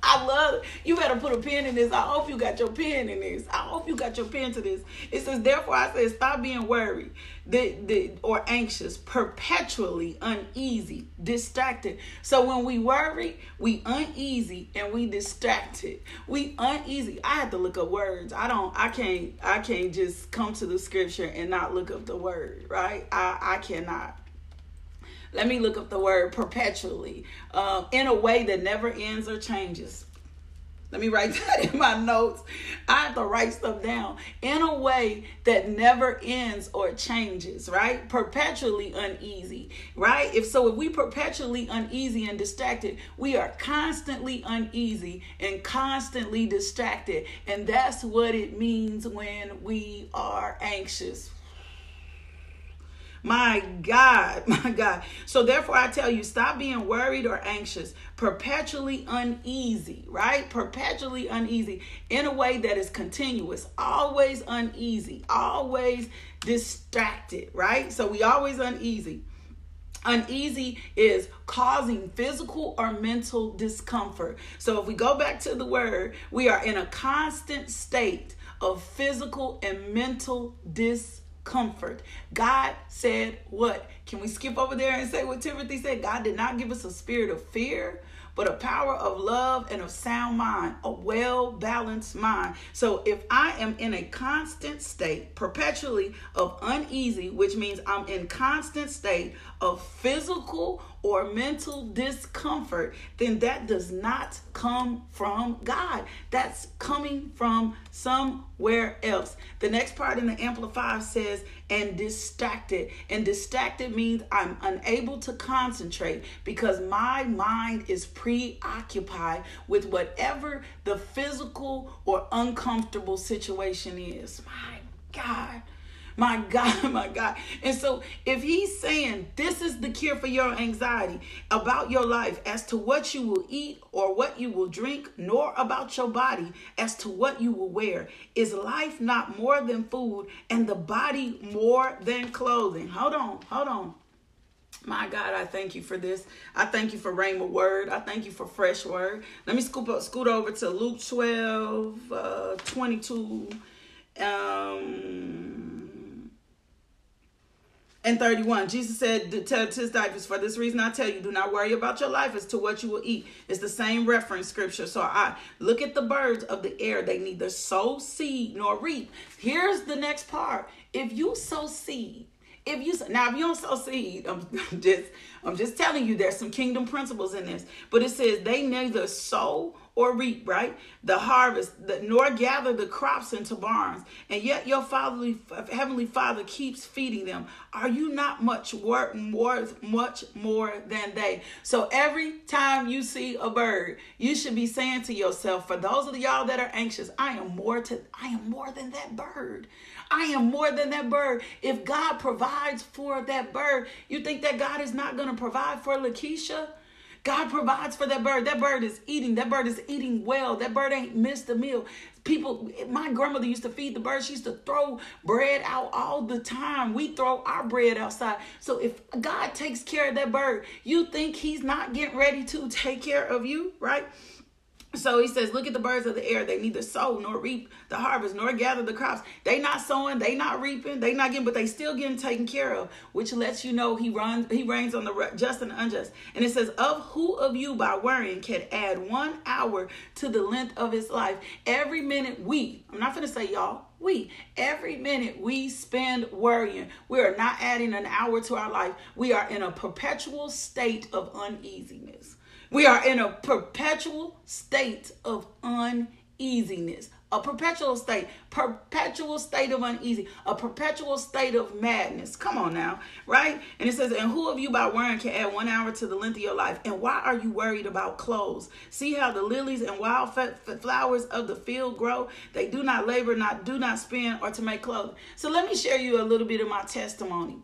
I love you better put a pen in this. I hope you got your pen in this. I hope you got your pen to this. It says, therefore, I say, stop being worried the, the, or anxious, perpetually uneasy, distracted. So when we worry, we uneasy and we distracted. We uneasy. I have to look up words. I don't. I can't. I can't just come to the scripture and not look up the word. Right? I I cannot. Let me look up the word perpetually um, in a way that never ends or changes. Let me write that in my notes. I have to write stuff down in a way that never ends or changes, right? Perpetually uneasy, right? If so, if we perpetually uneasy and distracted, we are constantly uneasy and constantly distracted. And that's what it means when we are anxious. My God, my God. So therefore, I tell you, stop being worried or anxious, perpetually uneasy, right? Perpetually uneasy in a way that is continuous, always uneasy, always distracted, right? So we always uneasy. Uneasy is causing physical or mental discomfort. So if we go back to the word, we are in a constant state of physical and mental discomfort comfort. God said what? Can we skip over there and say what Timothy said? God did not give us a spirit of fear, but a power of love and of sound mind, a well balanced mind. So if I am in a constant state, perpetually of uneasy, which means I'm in constant state of physical or mental discomfort, then that does not come from God. That's coming from somewhere else. The next part in the Amplified says, and distracted. And distracted means I'm unable to concentrate because my mind is preoccupied with whatever the physical or uncomfortable situation is. My God. My God, my God. And so, if he's saying this is the cure for your anxiety about your life as to what you will eat or what you will drink, nor about your body as to what you will wear, is life not more than food and the body more than clothing? Hold on, hold on. My God, I thank you for this. I thank you for Rhema word. I thank you for fresh word. Let me scoop up, scoot over to Luke 12, uh, 22. Um, and 31, Jesus said to his disciples, For this reason I tell you, do not worry about your life as to what you will eat. It's the same reference scripture. So I look at the birds of the air, they neither sow seed nor reap. Here's the next part. If you sow seed, if you now if you don't sow seed, I'm, I'm just I'm just telling you there's some kingdom principles in this. But it says they neither sow or reap, right? The harvest, the, nor gather the crops into barns, and yet your fatherly, heavenly Father keeps feeding them. Are you not much worth, worth much more than they? So every time you see a bird, you should be saying to yourself, for those of y'all that are anxious, I am more to, I am more than that bird. I am more than that bird. If God provides for that bird, you think that God is not going to provide for Lakeisha? God provides for that bird. That bird is eating. That bird is eating well. That bird ain't missed a meal. People, my grandmother used to feed the birds. She used to throw bread out all the time. We throw our bread outside. So if God takes care of that bird, you think He's not getting ready to take care of you, right? So he says, look at the birds of the air. They neither sow nor reap the harvest nor gather the crops. They not sowing, they not reaping, they not getting, but they still getting taken care of, which lets you know he runs, he rains on the just and the unjust. And it says, of who of you by worrying can add one hour to the length of his life? Every minute we, I'm not going to say y'all, we every minute we spend worrying we are not adding an hour to our life we are in a perpetual state of uneasiness we are in a perpetual state of uneasiness. A perpetual state, perpetual state of uneasy, a perpetual state of madness. Come on now, right? And it says, And who of you by worrying can add one hour to the length of your life? And why are you worried about clothes? See how the lilies and wild flowers of the field grow? They do not labor, not do not spin, or to make clothes. So let me share you a little bit of my testimony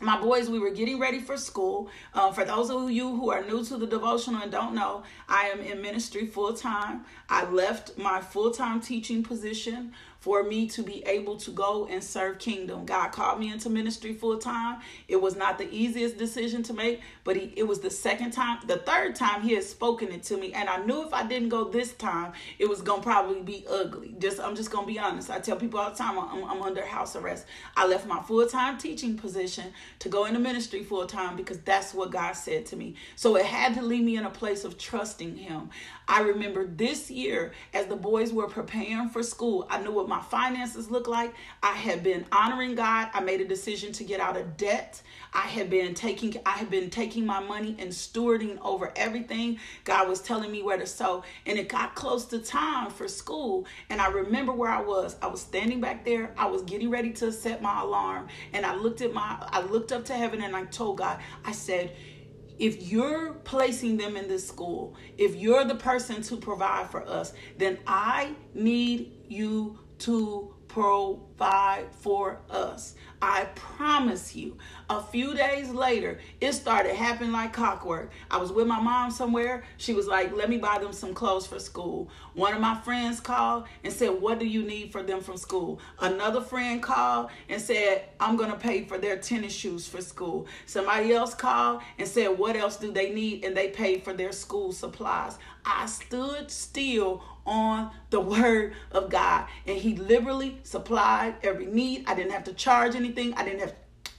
my boys, we were getting ready for school. Uh, for those of you who are new to the devotional and don't know, I am in ministry full time. I left my full time teaching position for me to be able to go and serve kingdom. God called me into ministry full time. It was not the easiest decision to make, but he, it was the second time, the third time he had spoken it to me. And I knew if I didn't go this time, it was going to probably be ugly. Just I'm just going to be honest. I tell people all the time I'm, I'm under house arrest. I left my full time teaching position to go into ministry full time because that's what God said to me. So it had to leave me in a place of trusting him. I remember this year as the boys were preparing for school, I knew what my finances look like. I had been honoring God. I made a decision to get out of debt. I had been taking I had been taking my money and stewarding over everything. God was telling me where to sow. And it got close to time for school. And I remember where I was. I was standing back there. I was getting ready to set my alarm. And I looked at my I looked up to heaven and I told God, I said, if you're placing them in this school, if you're the person to provide for us, then I need you to provide for us. I promise you, a few days later, it started happening like clockwork. I was with my mom somewhere. She was like, let me buy them some clothes for school. One of my friends called and said, what do you need for them from school? Another friend called and said, I'm going to pay for their tennis shoes for school. Somebody else called and said, what else do they need? And they paid for their school supplies. I stood still on the word of God and he liberally supplied every need. I didn't have to charge anything. I didn't have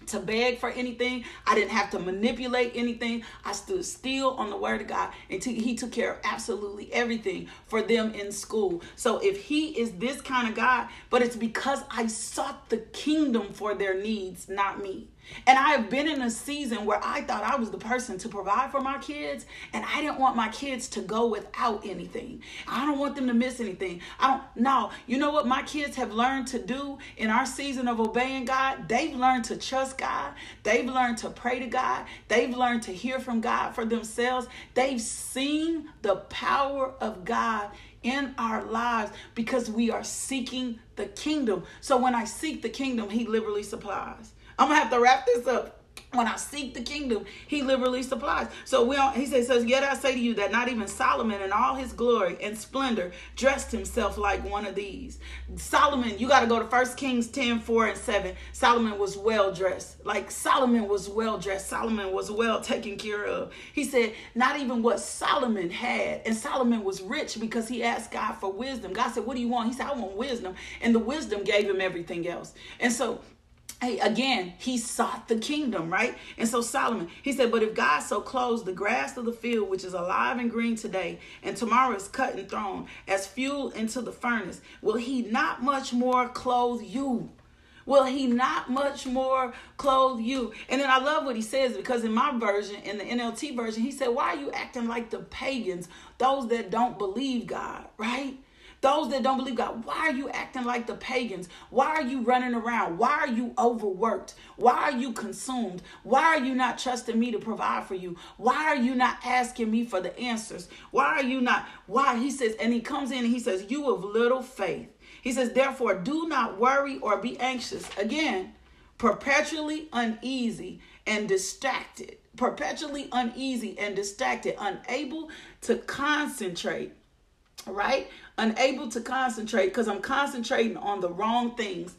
to beg for anything. I didn't have to manipulate anything. I stood still on the word of God and t- he took care of absolutely everything for them in school. So if he is this kind of God, but it's because I sought the kingdom for their needs, not me. And I have been in a season where I thought I was the person to provide for my kids, and I didn't want my kids to go without anything. I don't want them to miss anything. I don't no, you know what my kids have learned to do in our season of obeying God? They've learned to trust God. They've learned to pray to God. They've learned to hear from God for themselves. They've seen the power of God in our lives because we are seeking the kingdom. So when I seek the kingdom, he liberally supplies. I'm gonna have to wrap this up. When I seek the kingdom, he liberally supplies. So we don't, he says, says, Yet I say to you that not even Solomon in all his glory and splendor dressed himself like one of these. Solomon, you got to go to First Kings 10, 4 and 7. Solomon was well dressed. Like Solomon was well dressed. Solomon was well taken care of. He said, Not even what Solomon had. And Solomon was rich because he asked God for wisdom. God said, What do you want? He said, I want wisdom. And the wisdom gave him everything else. And so Hey, again, he sought the kingdom, right? And so Solomon, he said, But if God so clothes the grass of the field, which is alive and green today, and tomorrow is cut and thrown as fuel into the furnace, will he not much more clothe you? Will he not much more clothe you? And then I love what he says because in my version, in the NLT version, he said, Why are you acting like the pagans, those that don't believe God, right? Those that don't believe God, why are you acting like the pagans? Why are you running around? Why are you overworked? Why are you consumed? Why are you not trusting me to provide for you? Why are you not asking me for the answers? Why are you not? Why? He says, and he comes in and he says, You of little faith. He says, Therefore, do not worry or be anxious. Again, perpetually uneasy and distracted. Perpetually uneasy and distracted, unable to concentrate right? Unable to concentrate because I'm concentrating on the wrong things.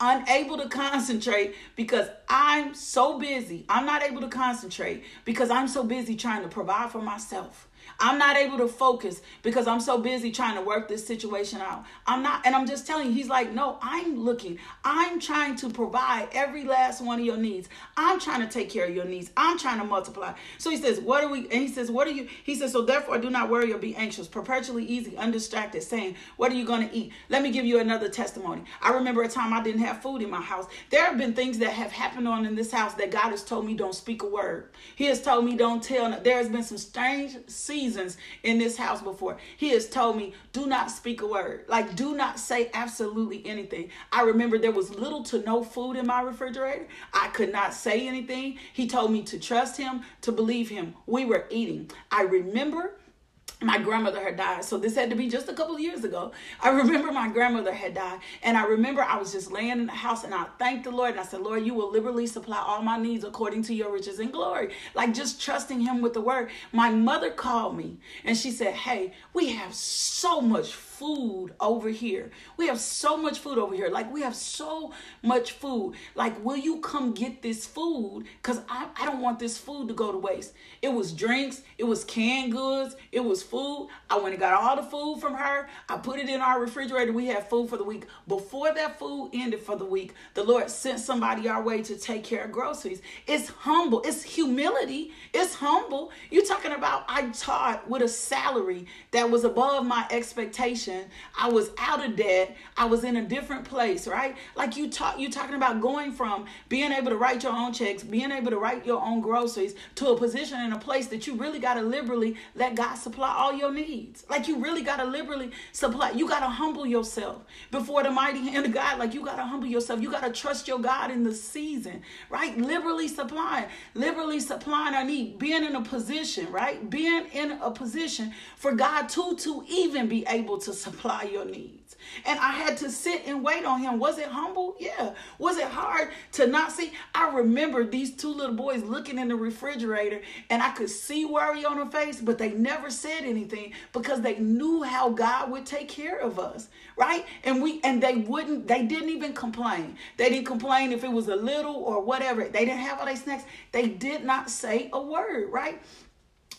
Unable to concentrate because I'm so busy. I'm not able to concentrate because I'm so busy trying to provide for myself. I'm not able to focus because I'm so busy trying to work this situation out. I'm not, and I'm just telling you, he's like, no, I'm looking. I'm trying to provide every last one of your needs. I'm trying to take care of your needs. I'm trying to multiply. So he says, what are we, and he says, what are you, he says, so therefore do not worry or be anxious, perpetually easy, undistracted, saying, what are you going to eat? Let me give you another testimony. I remember a time I didn't have food in my house. There have been things that have happened on in this house that God has told me don't speak a word. He has told me don't tell. There has been some strange seasons seasons in this house before. He has told me, do not speak a word. Like, do not say absolutely anything. I remember there was little to no food in my refrigerator. I could not say anything. He told me to trust him, to believe him. We were eating. I remember my grandmother had died. So this had to be just a couple of years ago. I remember my grandmother had died. And I remember I was just laying in the house and I thanked the Lord and I said, Lord, you will liberally supply all my needs according to your riches and glory. Like just trusting him with the word. My mother called me and she said, Hey, we have so much food over here. We have so much food over here. Like we have so much food. Like, will you come get this food? Because I, I don't want this food to go to waste. It was drinks, it was canned goods, it was food. I went and got all the food from her. I put it in our refrigerator. We had food for the week. Before that food ended for the week, the Lord sent somebody our way to take care of groceries. It's humble, it's humility, it's humble. You're talking about I taught with a salary that was above my expectation. I was out of debt. I was in a different place, right? Like you talk you talking about going from being able to write your own checks, being able to write your own groceries to a position in a place that you really got to liberally let God supply all your needs. Like you really got to liberally supply. You got to humble yourself before the mighty hand of God. Like you got to humble yourself. You got to trust your God in the season, right? Liberally supplying, liberally supplying our need, being in a position, right? Being in a position for God to to even be able to supply your needs. And I had to sit and wait on him. Was it humble? Yeah. Was it hard to not see? I remember these two little boys looking in the refrigerator and I could see worry on their face, but they never said anything because they knew how God would take care of us, right? And we and they wouldn't, they didn't even complain. They didn't complain if it was a little or whatever. They didn't have all their snacks. They did not say a word, right?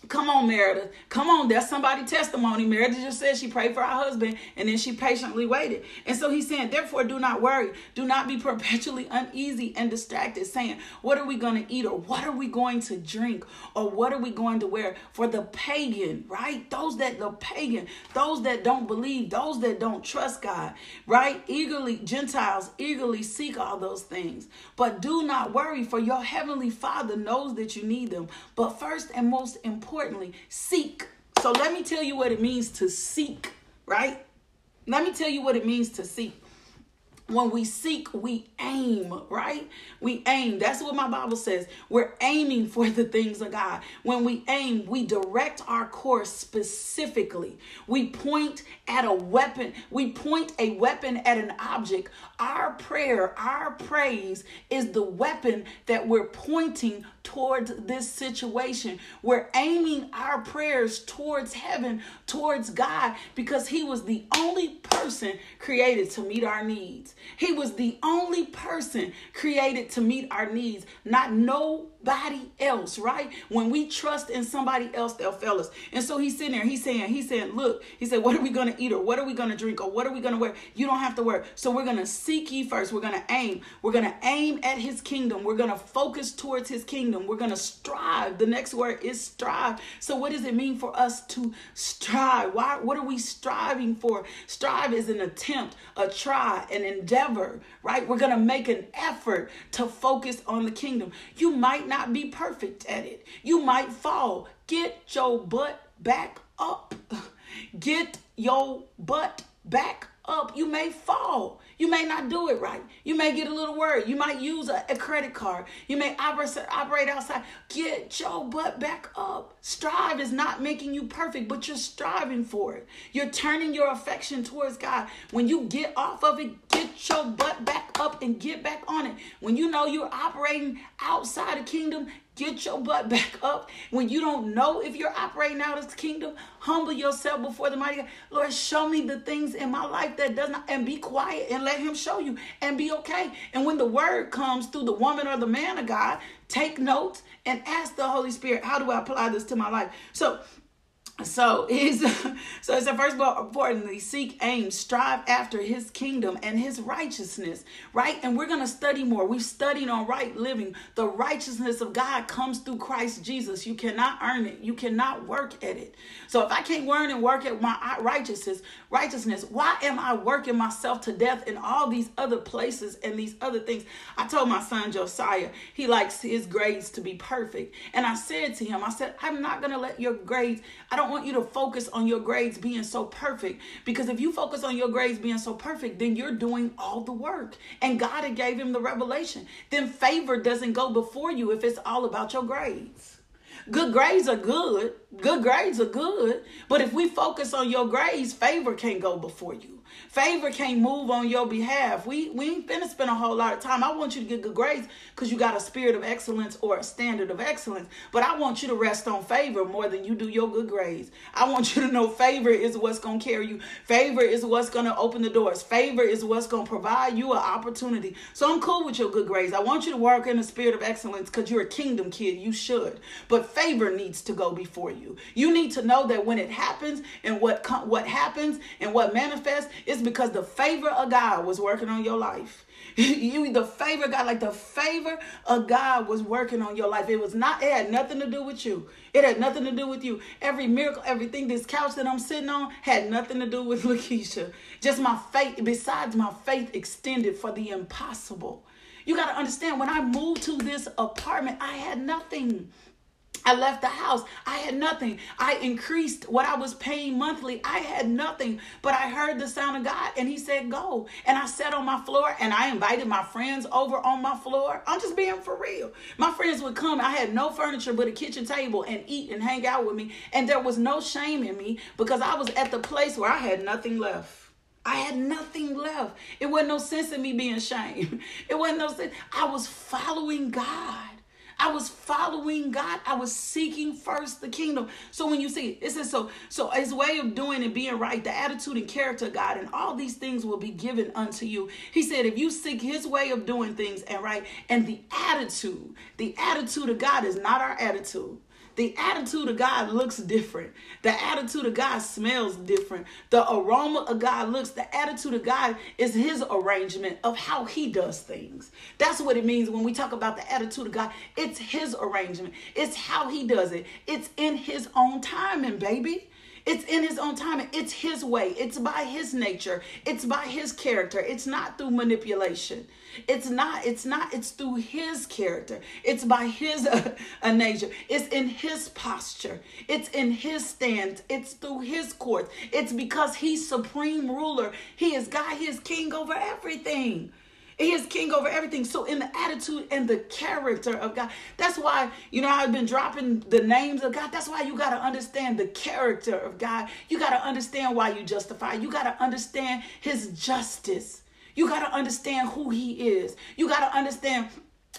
Come on, Meredith. Come on. That's somebody testimony. Meredith just said she prayed for her husband and then she patiently waited. And so he's saying, therefore, do not worry. Do not be perpetually uneasy and distracted, saying, what are we going to eat or what are we going to drink or what are we going to wear? For the pagan, right? Those that the pagan, those that don't believe, those that don't trust God, right? Eagerly, Gentiles eagerly seek all those things. But do not worry, for your heavenly Father knows that you need them. But first and most important, importantly, seek. So let me tell you what it means to seek, right? Let me tell you what it means to seek when we seek, we aim, right? We aim. That's what my Bible says. We're aiming for the things of God. When we aim, we direct our course specifically. We point at a weapon. We point a weapon at an object. Our prayer, our praise is the weapon that we're pointing towards this situation. We're aiming our prayers towards heaven, towards God, because He was the only person created to meet our needs. He was the only person created to meet our needs, not nobody else, right? When we trust in somebody else, they'll fail us. And so he's sitting there, he's saying, he's saying, look, he said, what are we going to eat or what are we going to drink or what are we going to wear? You don't have to wear. So we're going to seek ye first. We're going to aim. We're going to aim at his kingdom. We're going to focus towards his kingdom. We're going to strive. The next word is strive. So what does it mean for us to strive? Why, what are we striving for? Strive is an attempt, a try, an endeavor, right? We're going to make an effort to focus on the kingdom. You might not be perfect at it. You might fall. Get your butt back up. Get your butt back up. You may fall. You may not do it right. You may get a little worried. You might use a, a credit card. You may operate, operate outside. Get your butt back up. Strive is not making you perfect, but you're striving for it. You're turning your affection towards God. When you get off of it, get your butt back up and get back on it. When you know you're operating outside the kingdom, Get your butt back up. When you don't know if you're operating out of the kingdom, humble yourself before the mighty God. Lord, show me the things in my life that does not, and be quiet and let Him show you and be okay. And when the word comes through the woman or the man of God, take notes and ask the Holy Spirit, how do I apply this to my life? So so he's so it's a first of all importantly seek aim strive after his kingdom and his righteousness right? And we're going to study more. We've studied on right living. The righteousness of god comes through christ jesus. You cannot earn it. You cannot work at it. So if i can't learn and work at my righteousness righteousness why am i working myself to death in all these other places and these other things? I told my son josiah he likes his grades to be perfect. And i said to him i said i'm not going to let your grades i don't don't want you to focus on your grades being so perfect because if you focus on your grades being so perfect, then you're doing all the work. And God had gave him the revelation. Then favor doesn't go before you if it's all about your grades. Good grades are good. Good grades are good. But if we focus on your grades, favor can't go before you. Favor can't move on your behalf. We we ain't finna spend a whole lot of time. I want you to get good grades because you got a spirit of excellence or a standard of excellence. But I want you to rest on favor more than you do your good grades. I want you to know favor is what's gonna carry you. Favor is what's gonna open the doors. Favor is what's gonna provide you an opportunity. So I'm cool with your good grades. I want you to work in the spirit of excellence because you're a kingdom kid. You should. But favor needs to go before you. You need to know that when it happens and what what happens and what manifests it's because the favor of God was working on your life. you the favor God, like the favor of God was working on your life. It was not, it had nothing to do with you. It had nothing to do with you. Every miracle, everything, this couch that I'm sitting on had nothing to do with Lakeisha. Just my faith, besides my faith extended for the impossible. You got to understand, when I moved to this apartment, I had nothing. I left the house. I had nothing. I increased what I was paying monthly. I had nothing. But I heard the sound of God and He said, Go. And I sat on my floor and I invited my friends over on my floor. I'm just being for real. My friends would come. I had no furniture but a kitchen table and eat and hang out with me. And there was no shame in me because I was at the place where I had nothing left. I had nothing left. It wasn't no sense in me being ashamed. It wasn't no sense. I was following God. Was following God. I was seeking first the kingdom. So when you see it says so, so his way of doing and being right, the attitude and character of God, and all these things will be given unto you. He said, if you seek his way of doing things and right, and the attitude, the attitude of God is not our attitude. The attitude of God looks different. The attitude of God smells different. The aroma of God looks, the attitude of God is his arrangement of how he does things. That's what it means when we talk about the attitude of God. It's his arrangement, it's how he does it, it's in his own timing, baby. It's in his own timing. It's his way. It's by his nature. It's by his character. It's not through manipulation. It's not, it's not, it's through his character. It's by his uh, uh, nature. It's in his posture. It's in his stance. It's through his courts. It's because he's supreme ruler. He is God. He is king over everything. He is king over everything. So, in the attitude and the character of God, that's why, you know, I've been dropping the names of God. That's why you got to understand the character of God. You got to understand why you justify. You got to understand his justice. You got to understand who he is. You got to understand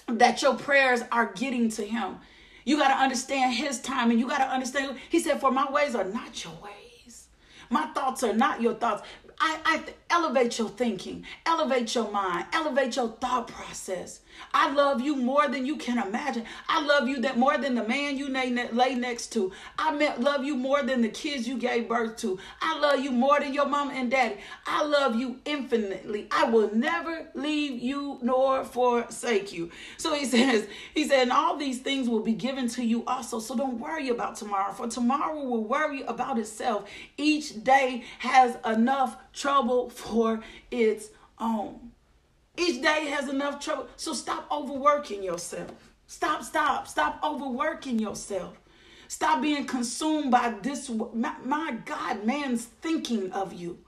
that your prayers are getting to him. You got to understand his time and you got to understand. He said, For my ways are not your ways. My thoughts are not your thoughts. I, I elevate your thinking, elevate your mind, elevate your thought process. I love you more than you can imagine. I love you that more than the man you lay next to. I love you more than the kids you gave birth to. I love you more than your mom and daddy. I love you infinitely. I will never leave you nor forsake you. So he says, he said, and all these things will be given to you also. So don't worry about tomorrow, for tomorrow will worry about itself. Each day has enough trouble for its own. Each day has enough trouble. So stop overworking yourself. Stop, stop, stop overworking yourself. Stop being consumed by this. My, my God, man's thinking of you.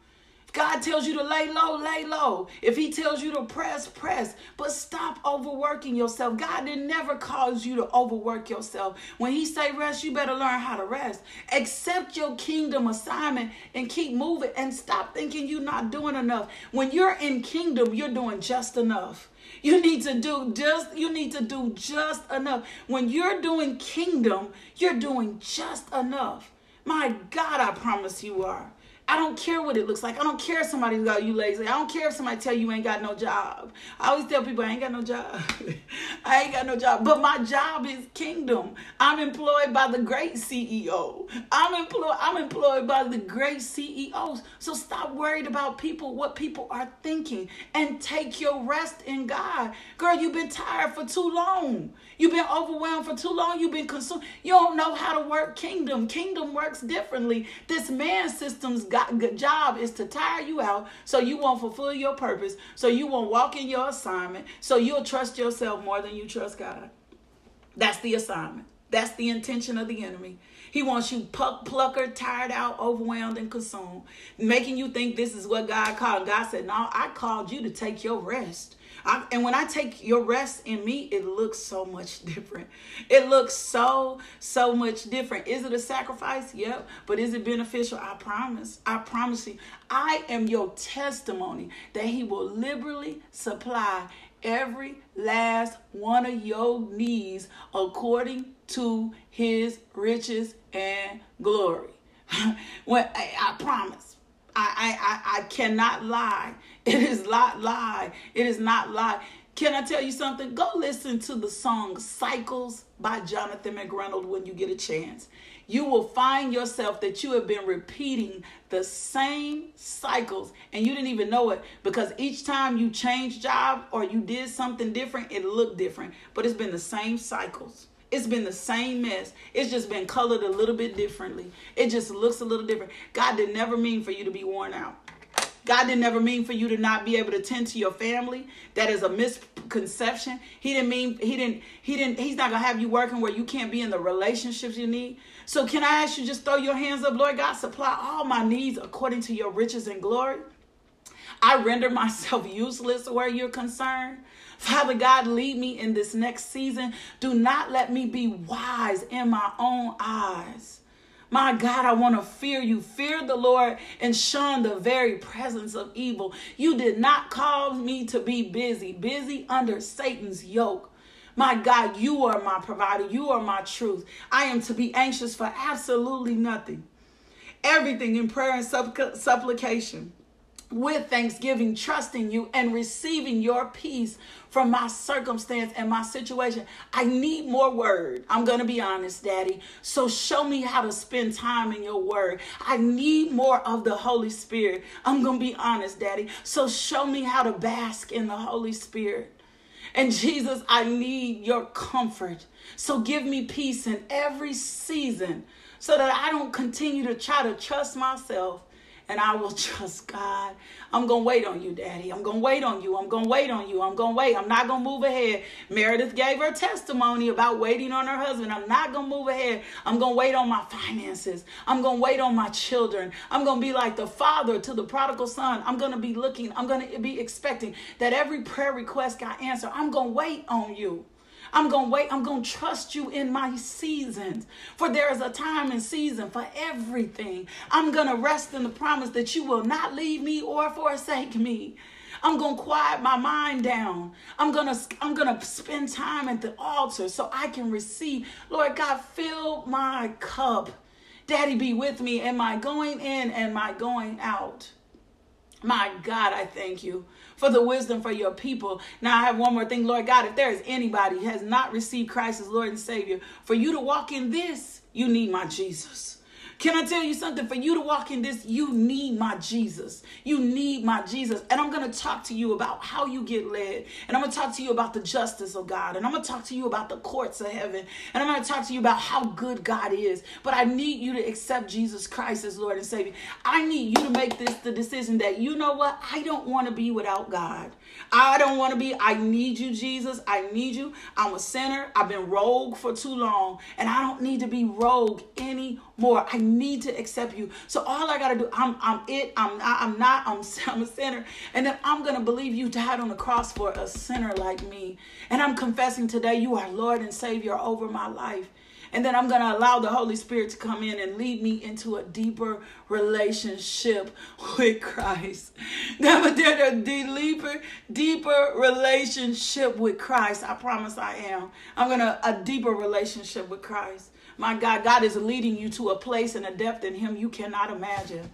God tells you to lay low, lay low. If He tells you to press, press. But stop overworking yourself. God did never cause you to overwork yourself. When He say rest, you better learn how to rest. Accept your kingdom assignment and keep moving. And stop thinking you're not doing enough. When you're in kingdom, you're doing just enough. You need to do just you need to do just enough. When you're doing kingdom, you're doing just enough. My God, I promise you are. I don't care what it looks like. I don't care if somebody got you lazy. I don't care if somebody tell you ain't got no job. I always tell people I ain't got no job. I ain't got no job. But my job is kingdom. I'm employed by the great CEO. I'm employed I'm employed by the great CEOs. So stop worried about people what people are thinking and take your rest in God. Girl, you've been tired for too long. You've been overwhelmed for too long. You've been consumed. You don't know how to work kingdom. Kingdom works differently. This man system's got job is to tire you out so you won't fulfill your purpose, so you won't walk in your assignment, so you'll trust yourself more than you trust God. That's the assignment. That's the intention of the enemy. He wants you puck, plucker, tired out, overwhelmed, and consumed, making you think this is what God called. God said, No, I called you to take your rest. I, and when I take your rest in me, it looks so much different. It looks so, so much different. Is it a sacrifice? Yep. But is it beneficial? I promise. I promise you. I am your testimony that He will liberally supply every last one of your needs according to His riches and glory. when I, I promise. I, I, I cannot lie. It is not lie. It is not lie. Can I tell you something? Go listen to the song Cycles by Jonathan McReynolds when you get a chance. You will find yourself that you have been repeating the same cycles and you didn't even know it because each time you changed job or you did something different, it looked different. But it's been the same cycles. It's been the same mess. It's just been colored a little bit differently. It just looks a little different. God did never mean for you to be worn out. God didn't ever mean for you to not be able to tend to your family. That is a misconception. He didn't mean he didn't he didn't he's not gonna have you working where you can't be in the relationships you need. So can I ask you just throw your hands up, Lord God, supply all my needs according to your riches and glory. I render myself useless where you're concerned. Father God, lead me in this next season. Do not let me be wise in my own eyes. My God, I want to fear you. Fear the Lord and shun the very presence of evil. You did not cause me to be busy, busy under Satan's yoke. My God, you are my provider. You are my truth. I am to be anxious for absolutely nothing. Everything in prayer and supplication with thanksgiving, trusting you and receiving your peace from my circumstance and my situation. I need more word. I'm going to be honest, Daddy. So show me how to spend time in your word. I need more of the Holy Spirit. I'm going to be honest, Daddy. So show me how to bask in the Holy Spirit. And Jesus, I need your comfort. So give me peace in every season so that I don't continue to try to trust myself and I will trust God. I'm going to wait on you, Daddy. I'm going to wait on you. I'm going to wait on you. I'm going to wait. I'm not going to move ahead. Meredith gave her testimony about waiting on her husband. I'm not going to move ahead. I'm going to wait on my finances. I'm going to wait on my children. I'm going to be like the father to the prodigal son. I'm going to be looking, I'm going to be expecting that every prayer request got answered. I'm going to wait on you. I'm going to wait. I'm going to trust you in my seasons. For there is a time and season for everything. I'm going to rest in the promise that you will not leave me or forsake me. I'm going to quiet my mind down. I'm going to I'm going to spend time at the altar so I can receive. Lord God, fill my cup. Daddy be with me in my going in and my going out. My God, I thank you for the wisdom for your people. Now I have one more thing, Lord God, if there is anybody who has not received Christ as Lord and Savior, for you to walk in this, you need my Jesus. Can I tell you something? For you to walk in this, you need my Jesus. You need my Jesus. And I'm going to talk to you about how you get led. And I'm going to talk to you about the justice of God. And I'm going to talk to you about the courts of heaven. And I'm going to talk to you about how good God is. But I need you to accept Jesus Christ as Lord and Savior. I need you to make this the decision that, you know what? I don't want to be without God. I don't want to be. I need you, Jesus. I need you. I'm a sinner. I've been rogue for too long. And I don't need to be rogue anymore. I need to accept you. So all I gotta do, I'm I'm it. I'm not. I'm not. I'm I'm a sinner, and then I'm gonna believe you died on the cross for a sinner like me, and I'm confessing today you are Lord and Savior over my life. And then I'm going to allow the Holy Spirit to come in and lead me into a deeper relationship with Christ. Now, a deeper, deeper relationship with Christ. I promise I am. I'm going to a deeper relationship with Christ. My God, God is leading you to a place and a depth in Him you cannot imagine.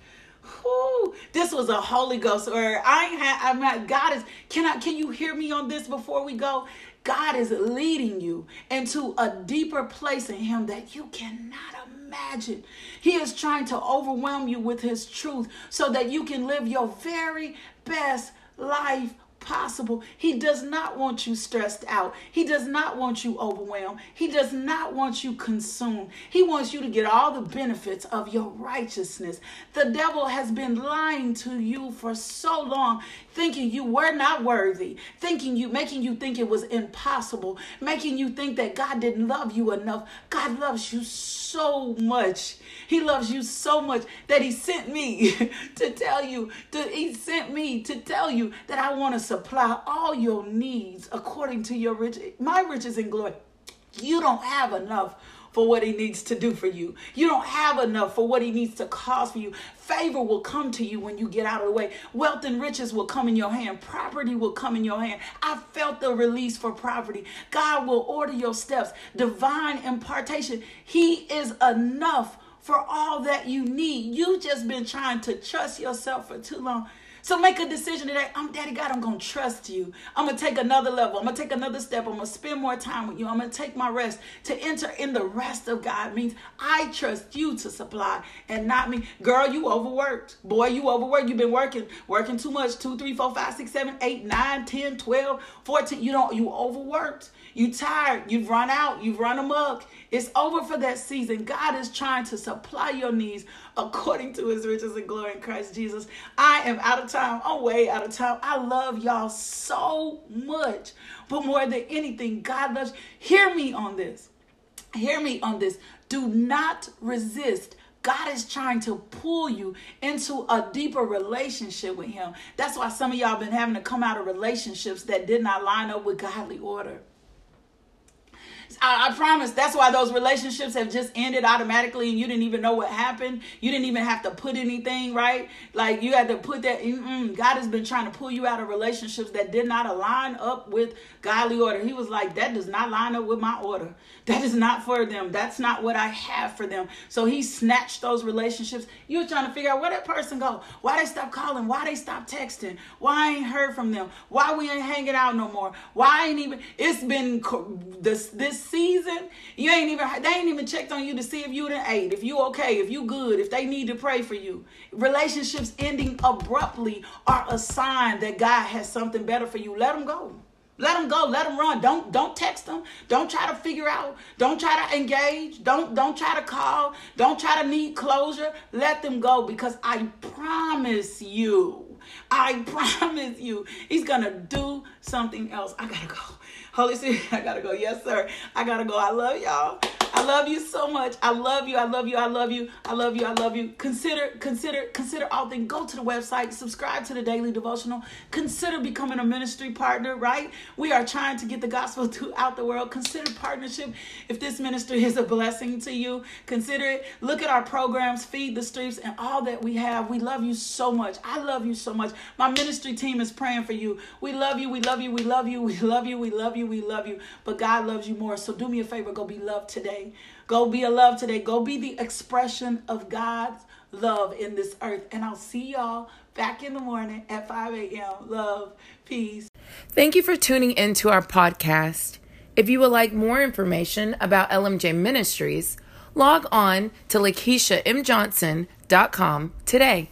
Whew, this was a Holy Ghost word. I ain't had, I'm not, God is, can I, can you hear me on this before we go? God is leading you into a deeper place in Him that you cannot imagine. He is trying to overwhelm you with His truth so that you can live your very best life possible. He does not want you stressed out. He does not want you overwhelmed. He does not want you consumed. He wants you to get all the benefits of your righteousness. The devil has been lying to you for so long, thinking you were not worthy, thinking you making you think it was impossible, making you think that God didn't love you enough. God loves you so much. He loves you so much that he sent me to tell you, to, he sent me to tell you that I want to supply all your needs according to your rich, my riches and glory. You don't have enough for what he needs to do for you. You don't have enough for what he needs to cause for you. Favor will come to you when you get out of the way. Wealth and riches will come in your hand. Property will come in your hand. I felt the release for property. God will order your steps. Divine impartation. He is enough for all that you need. You just been trying to trust yourself for too long. So make a decision today. I'm Daddy God, I'm gonna trust you. I'm gonna take another level. I'm gonna take another step. I'm gonna spend more time with you. I'm gonna take my rest. To enter in the rest of God means I trust you to supply and not me. Girl, you overworked. Boy, you overworked. You've been working, working too much. Two, three, four, five, six, seven, eight, nine, 10, 12, 14. You don't, you overworked. You tired. You've run out. You've run amok. It's over for that season. God is trying to supply your needs according to his riches and glory in Christ Jesus. I am out of time. I'm way out of time. I love y'all so much. But more than anything, God loves. Hear me on this. Hear me on this. Do not resist. God is trying to pull you into a deeper relationship with Him. That's why some of y'all been having to come out of relationships that did not line up with godly order. I, I, promise that's why those relationships have just ended automatically and you didn't even know what happened. You didn't even have to put anything, right? Like you had to put that, God has been trying to pull you out of relationships that did not align up with godly order. He was like, that does not line up with my order. That is not for them. That's not what I have for them. So he snatched those relationships. You were trying to figure out where that person go. Why they stop calling? Why they stop texting? Why I ain't heard from them? Why we ain't hanging out no more? Why I ain't even, it's been this, this season, you ain't even they ain't even checked on you to see if you done ate, if you okay, if you good, if they need to pray for you. Relationships ending abruptly are a sign that God has something better for you. Let them go. Let them go. Let them run. Don't don't text them. Don't try to figure out. Don't try to engage. Don't don't try to call. Don't try to need closure. Let them go because I promise you, I promise you, he's gonna do something else. I gotta go. Holy Spirit, I gotta go. Yes, sir. I gotta go. I love y'all. I love you so much. I love you. I love you. I love you. I love you. I love you. Consider, consider, consider all things. Go to the website, subscribe to the daily devotional. Consider becoming a ministry partner, right? We are trying to get the gospel throughout the world. Consider partnership. If this ministry is a blessing to you, consider it. Look at our programs, Feed the Streets, and all that we have. We love you so much. I love you so much. My ministry team is praying for you. We love you. We love you. We love you. We love you. We love you. We love you. But God loves you more. So do me a favor. Go be loved Go be a love today. Go be the expression of God's love in this earth. And I'll see y'all back in the morning at 5 a.m. Love, peace. Thank you for tuning into our podcast. If you would like more information about LMJ Ministries, log on to LakeishaMJohnson.com today.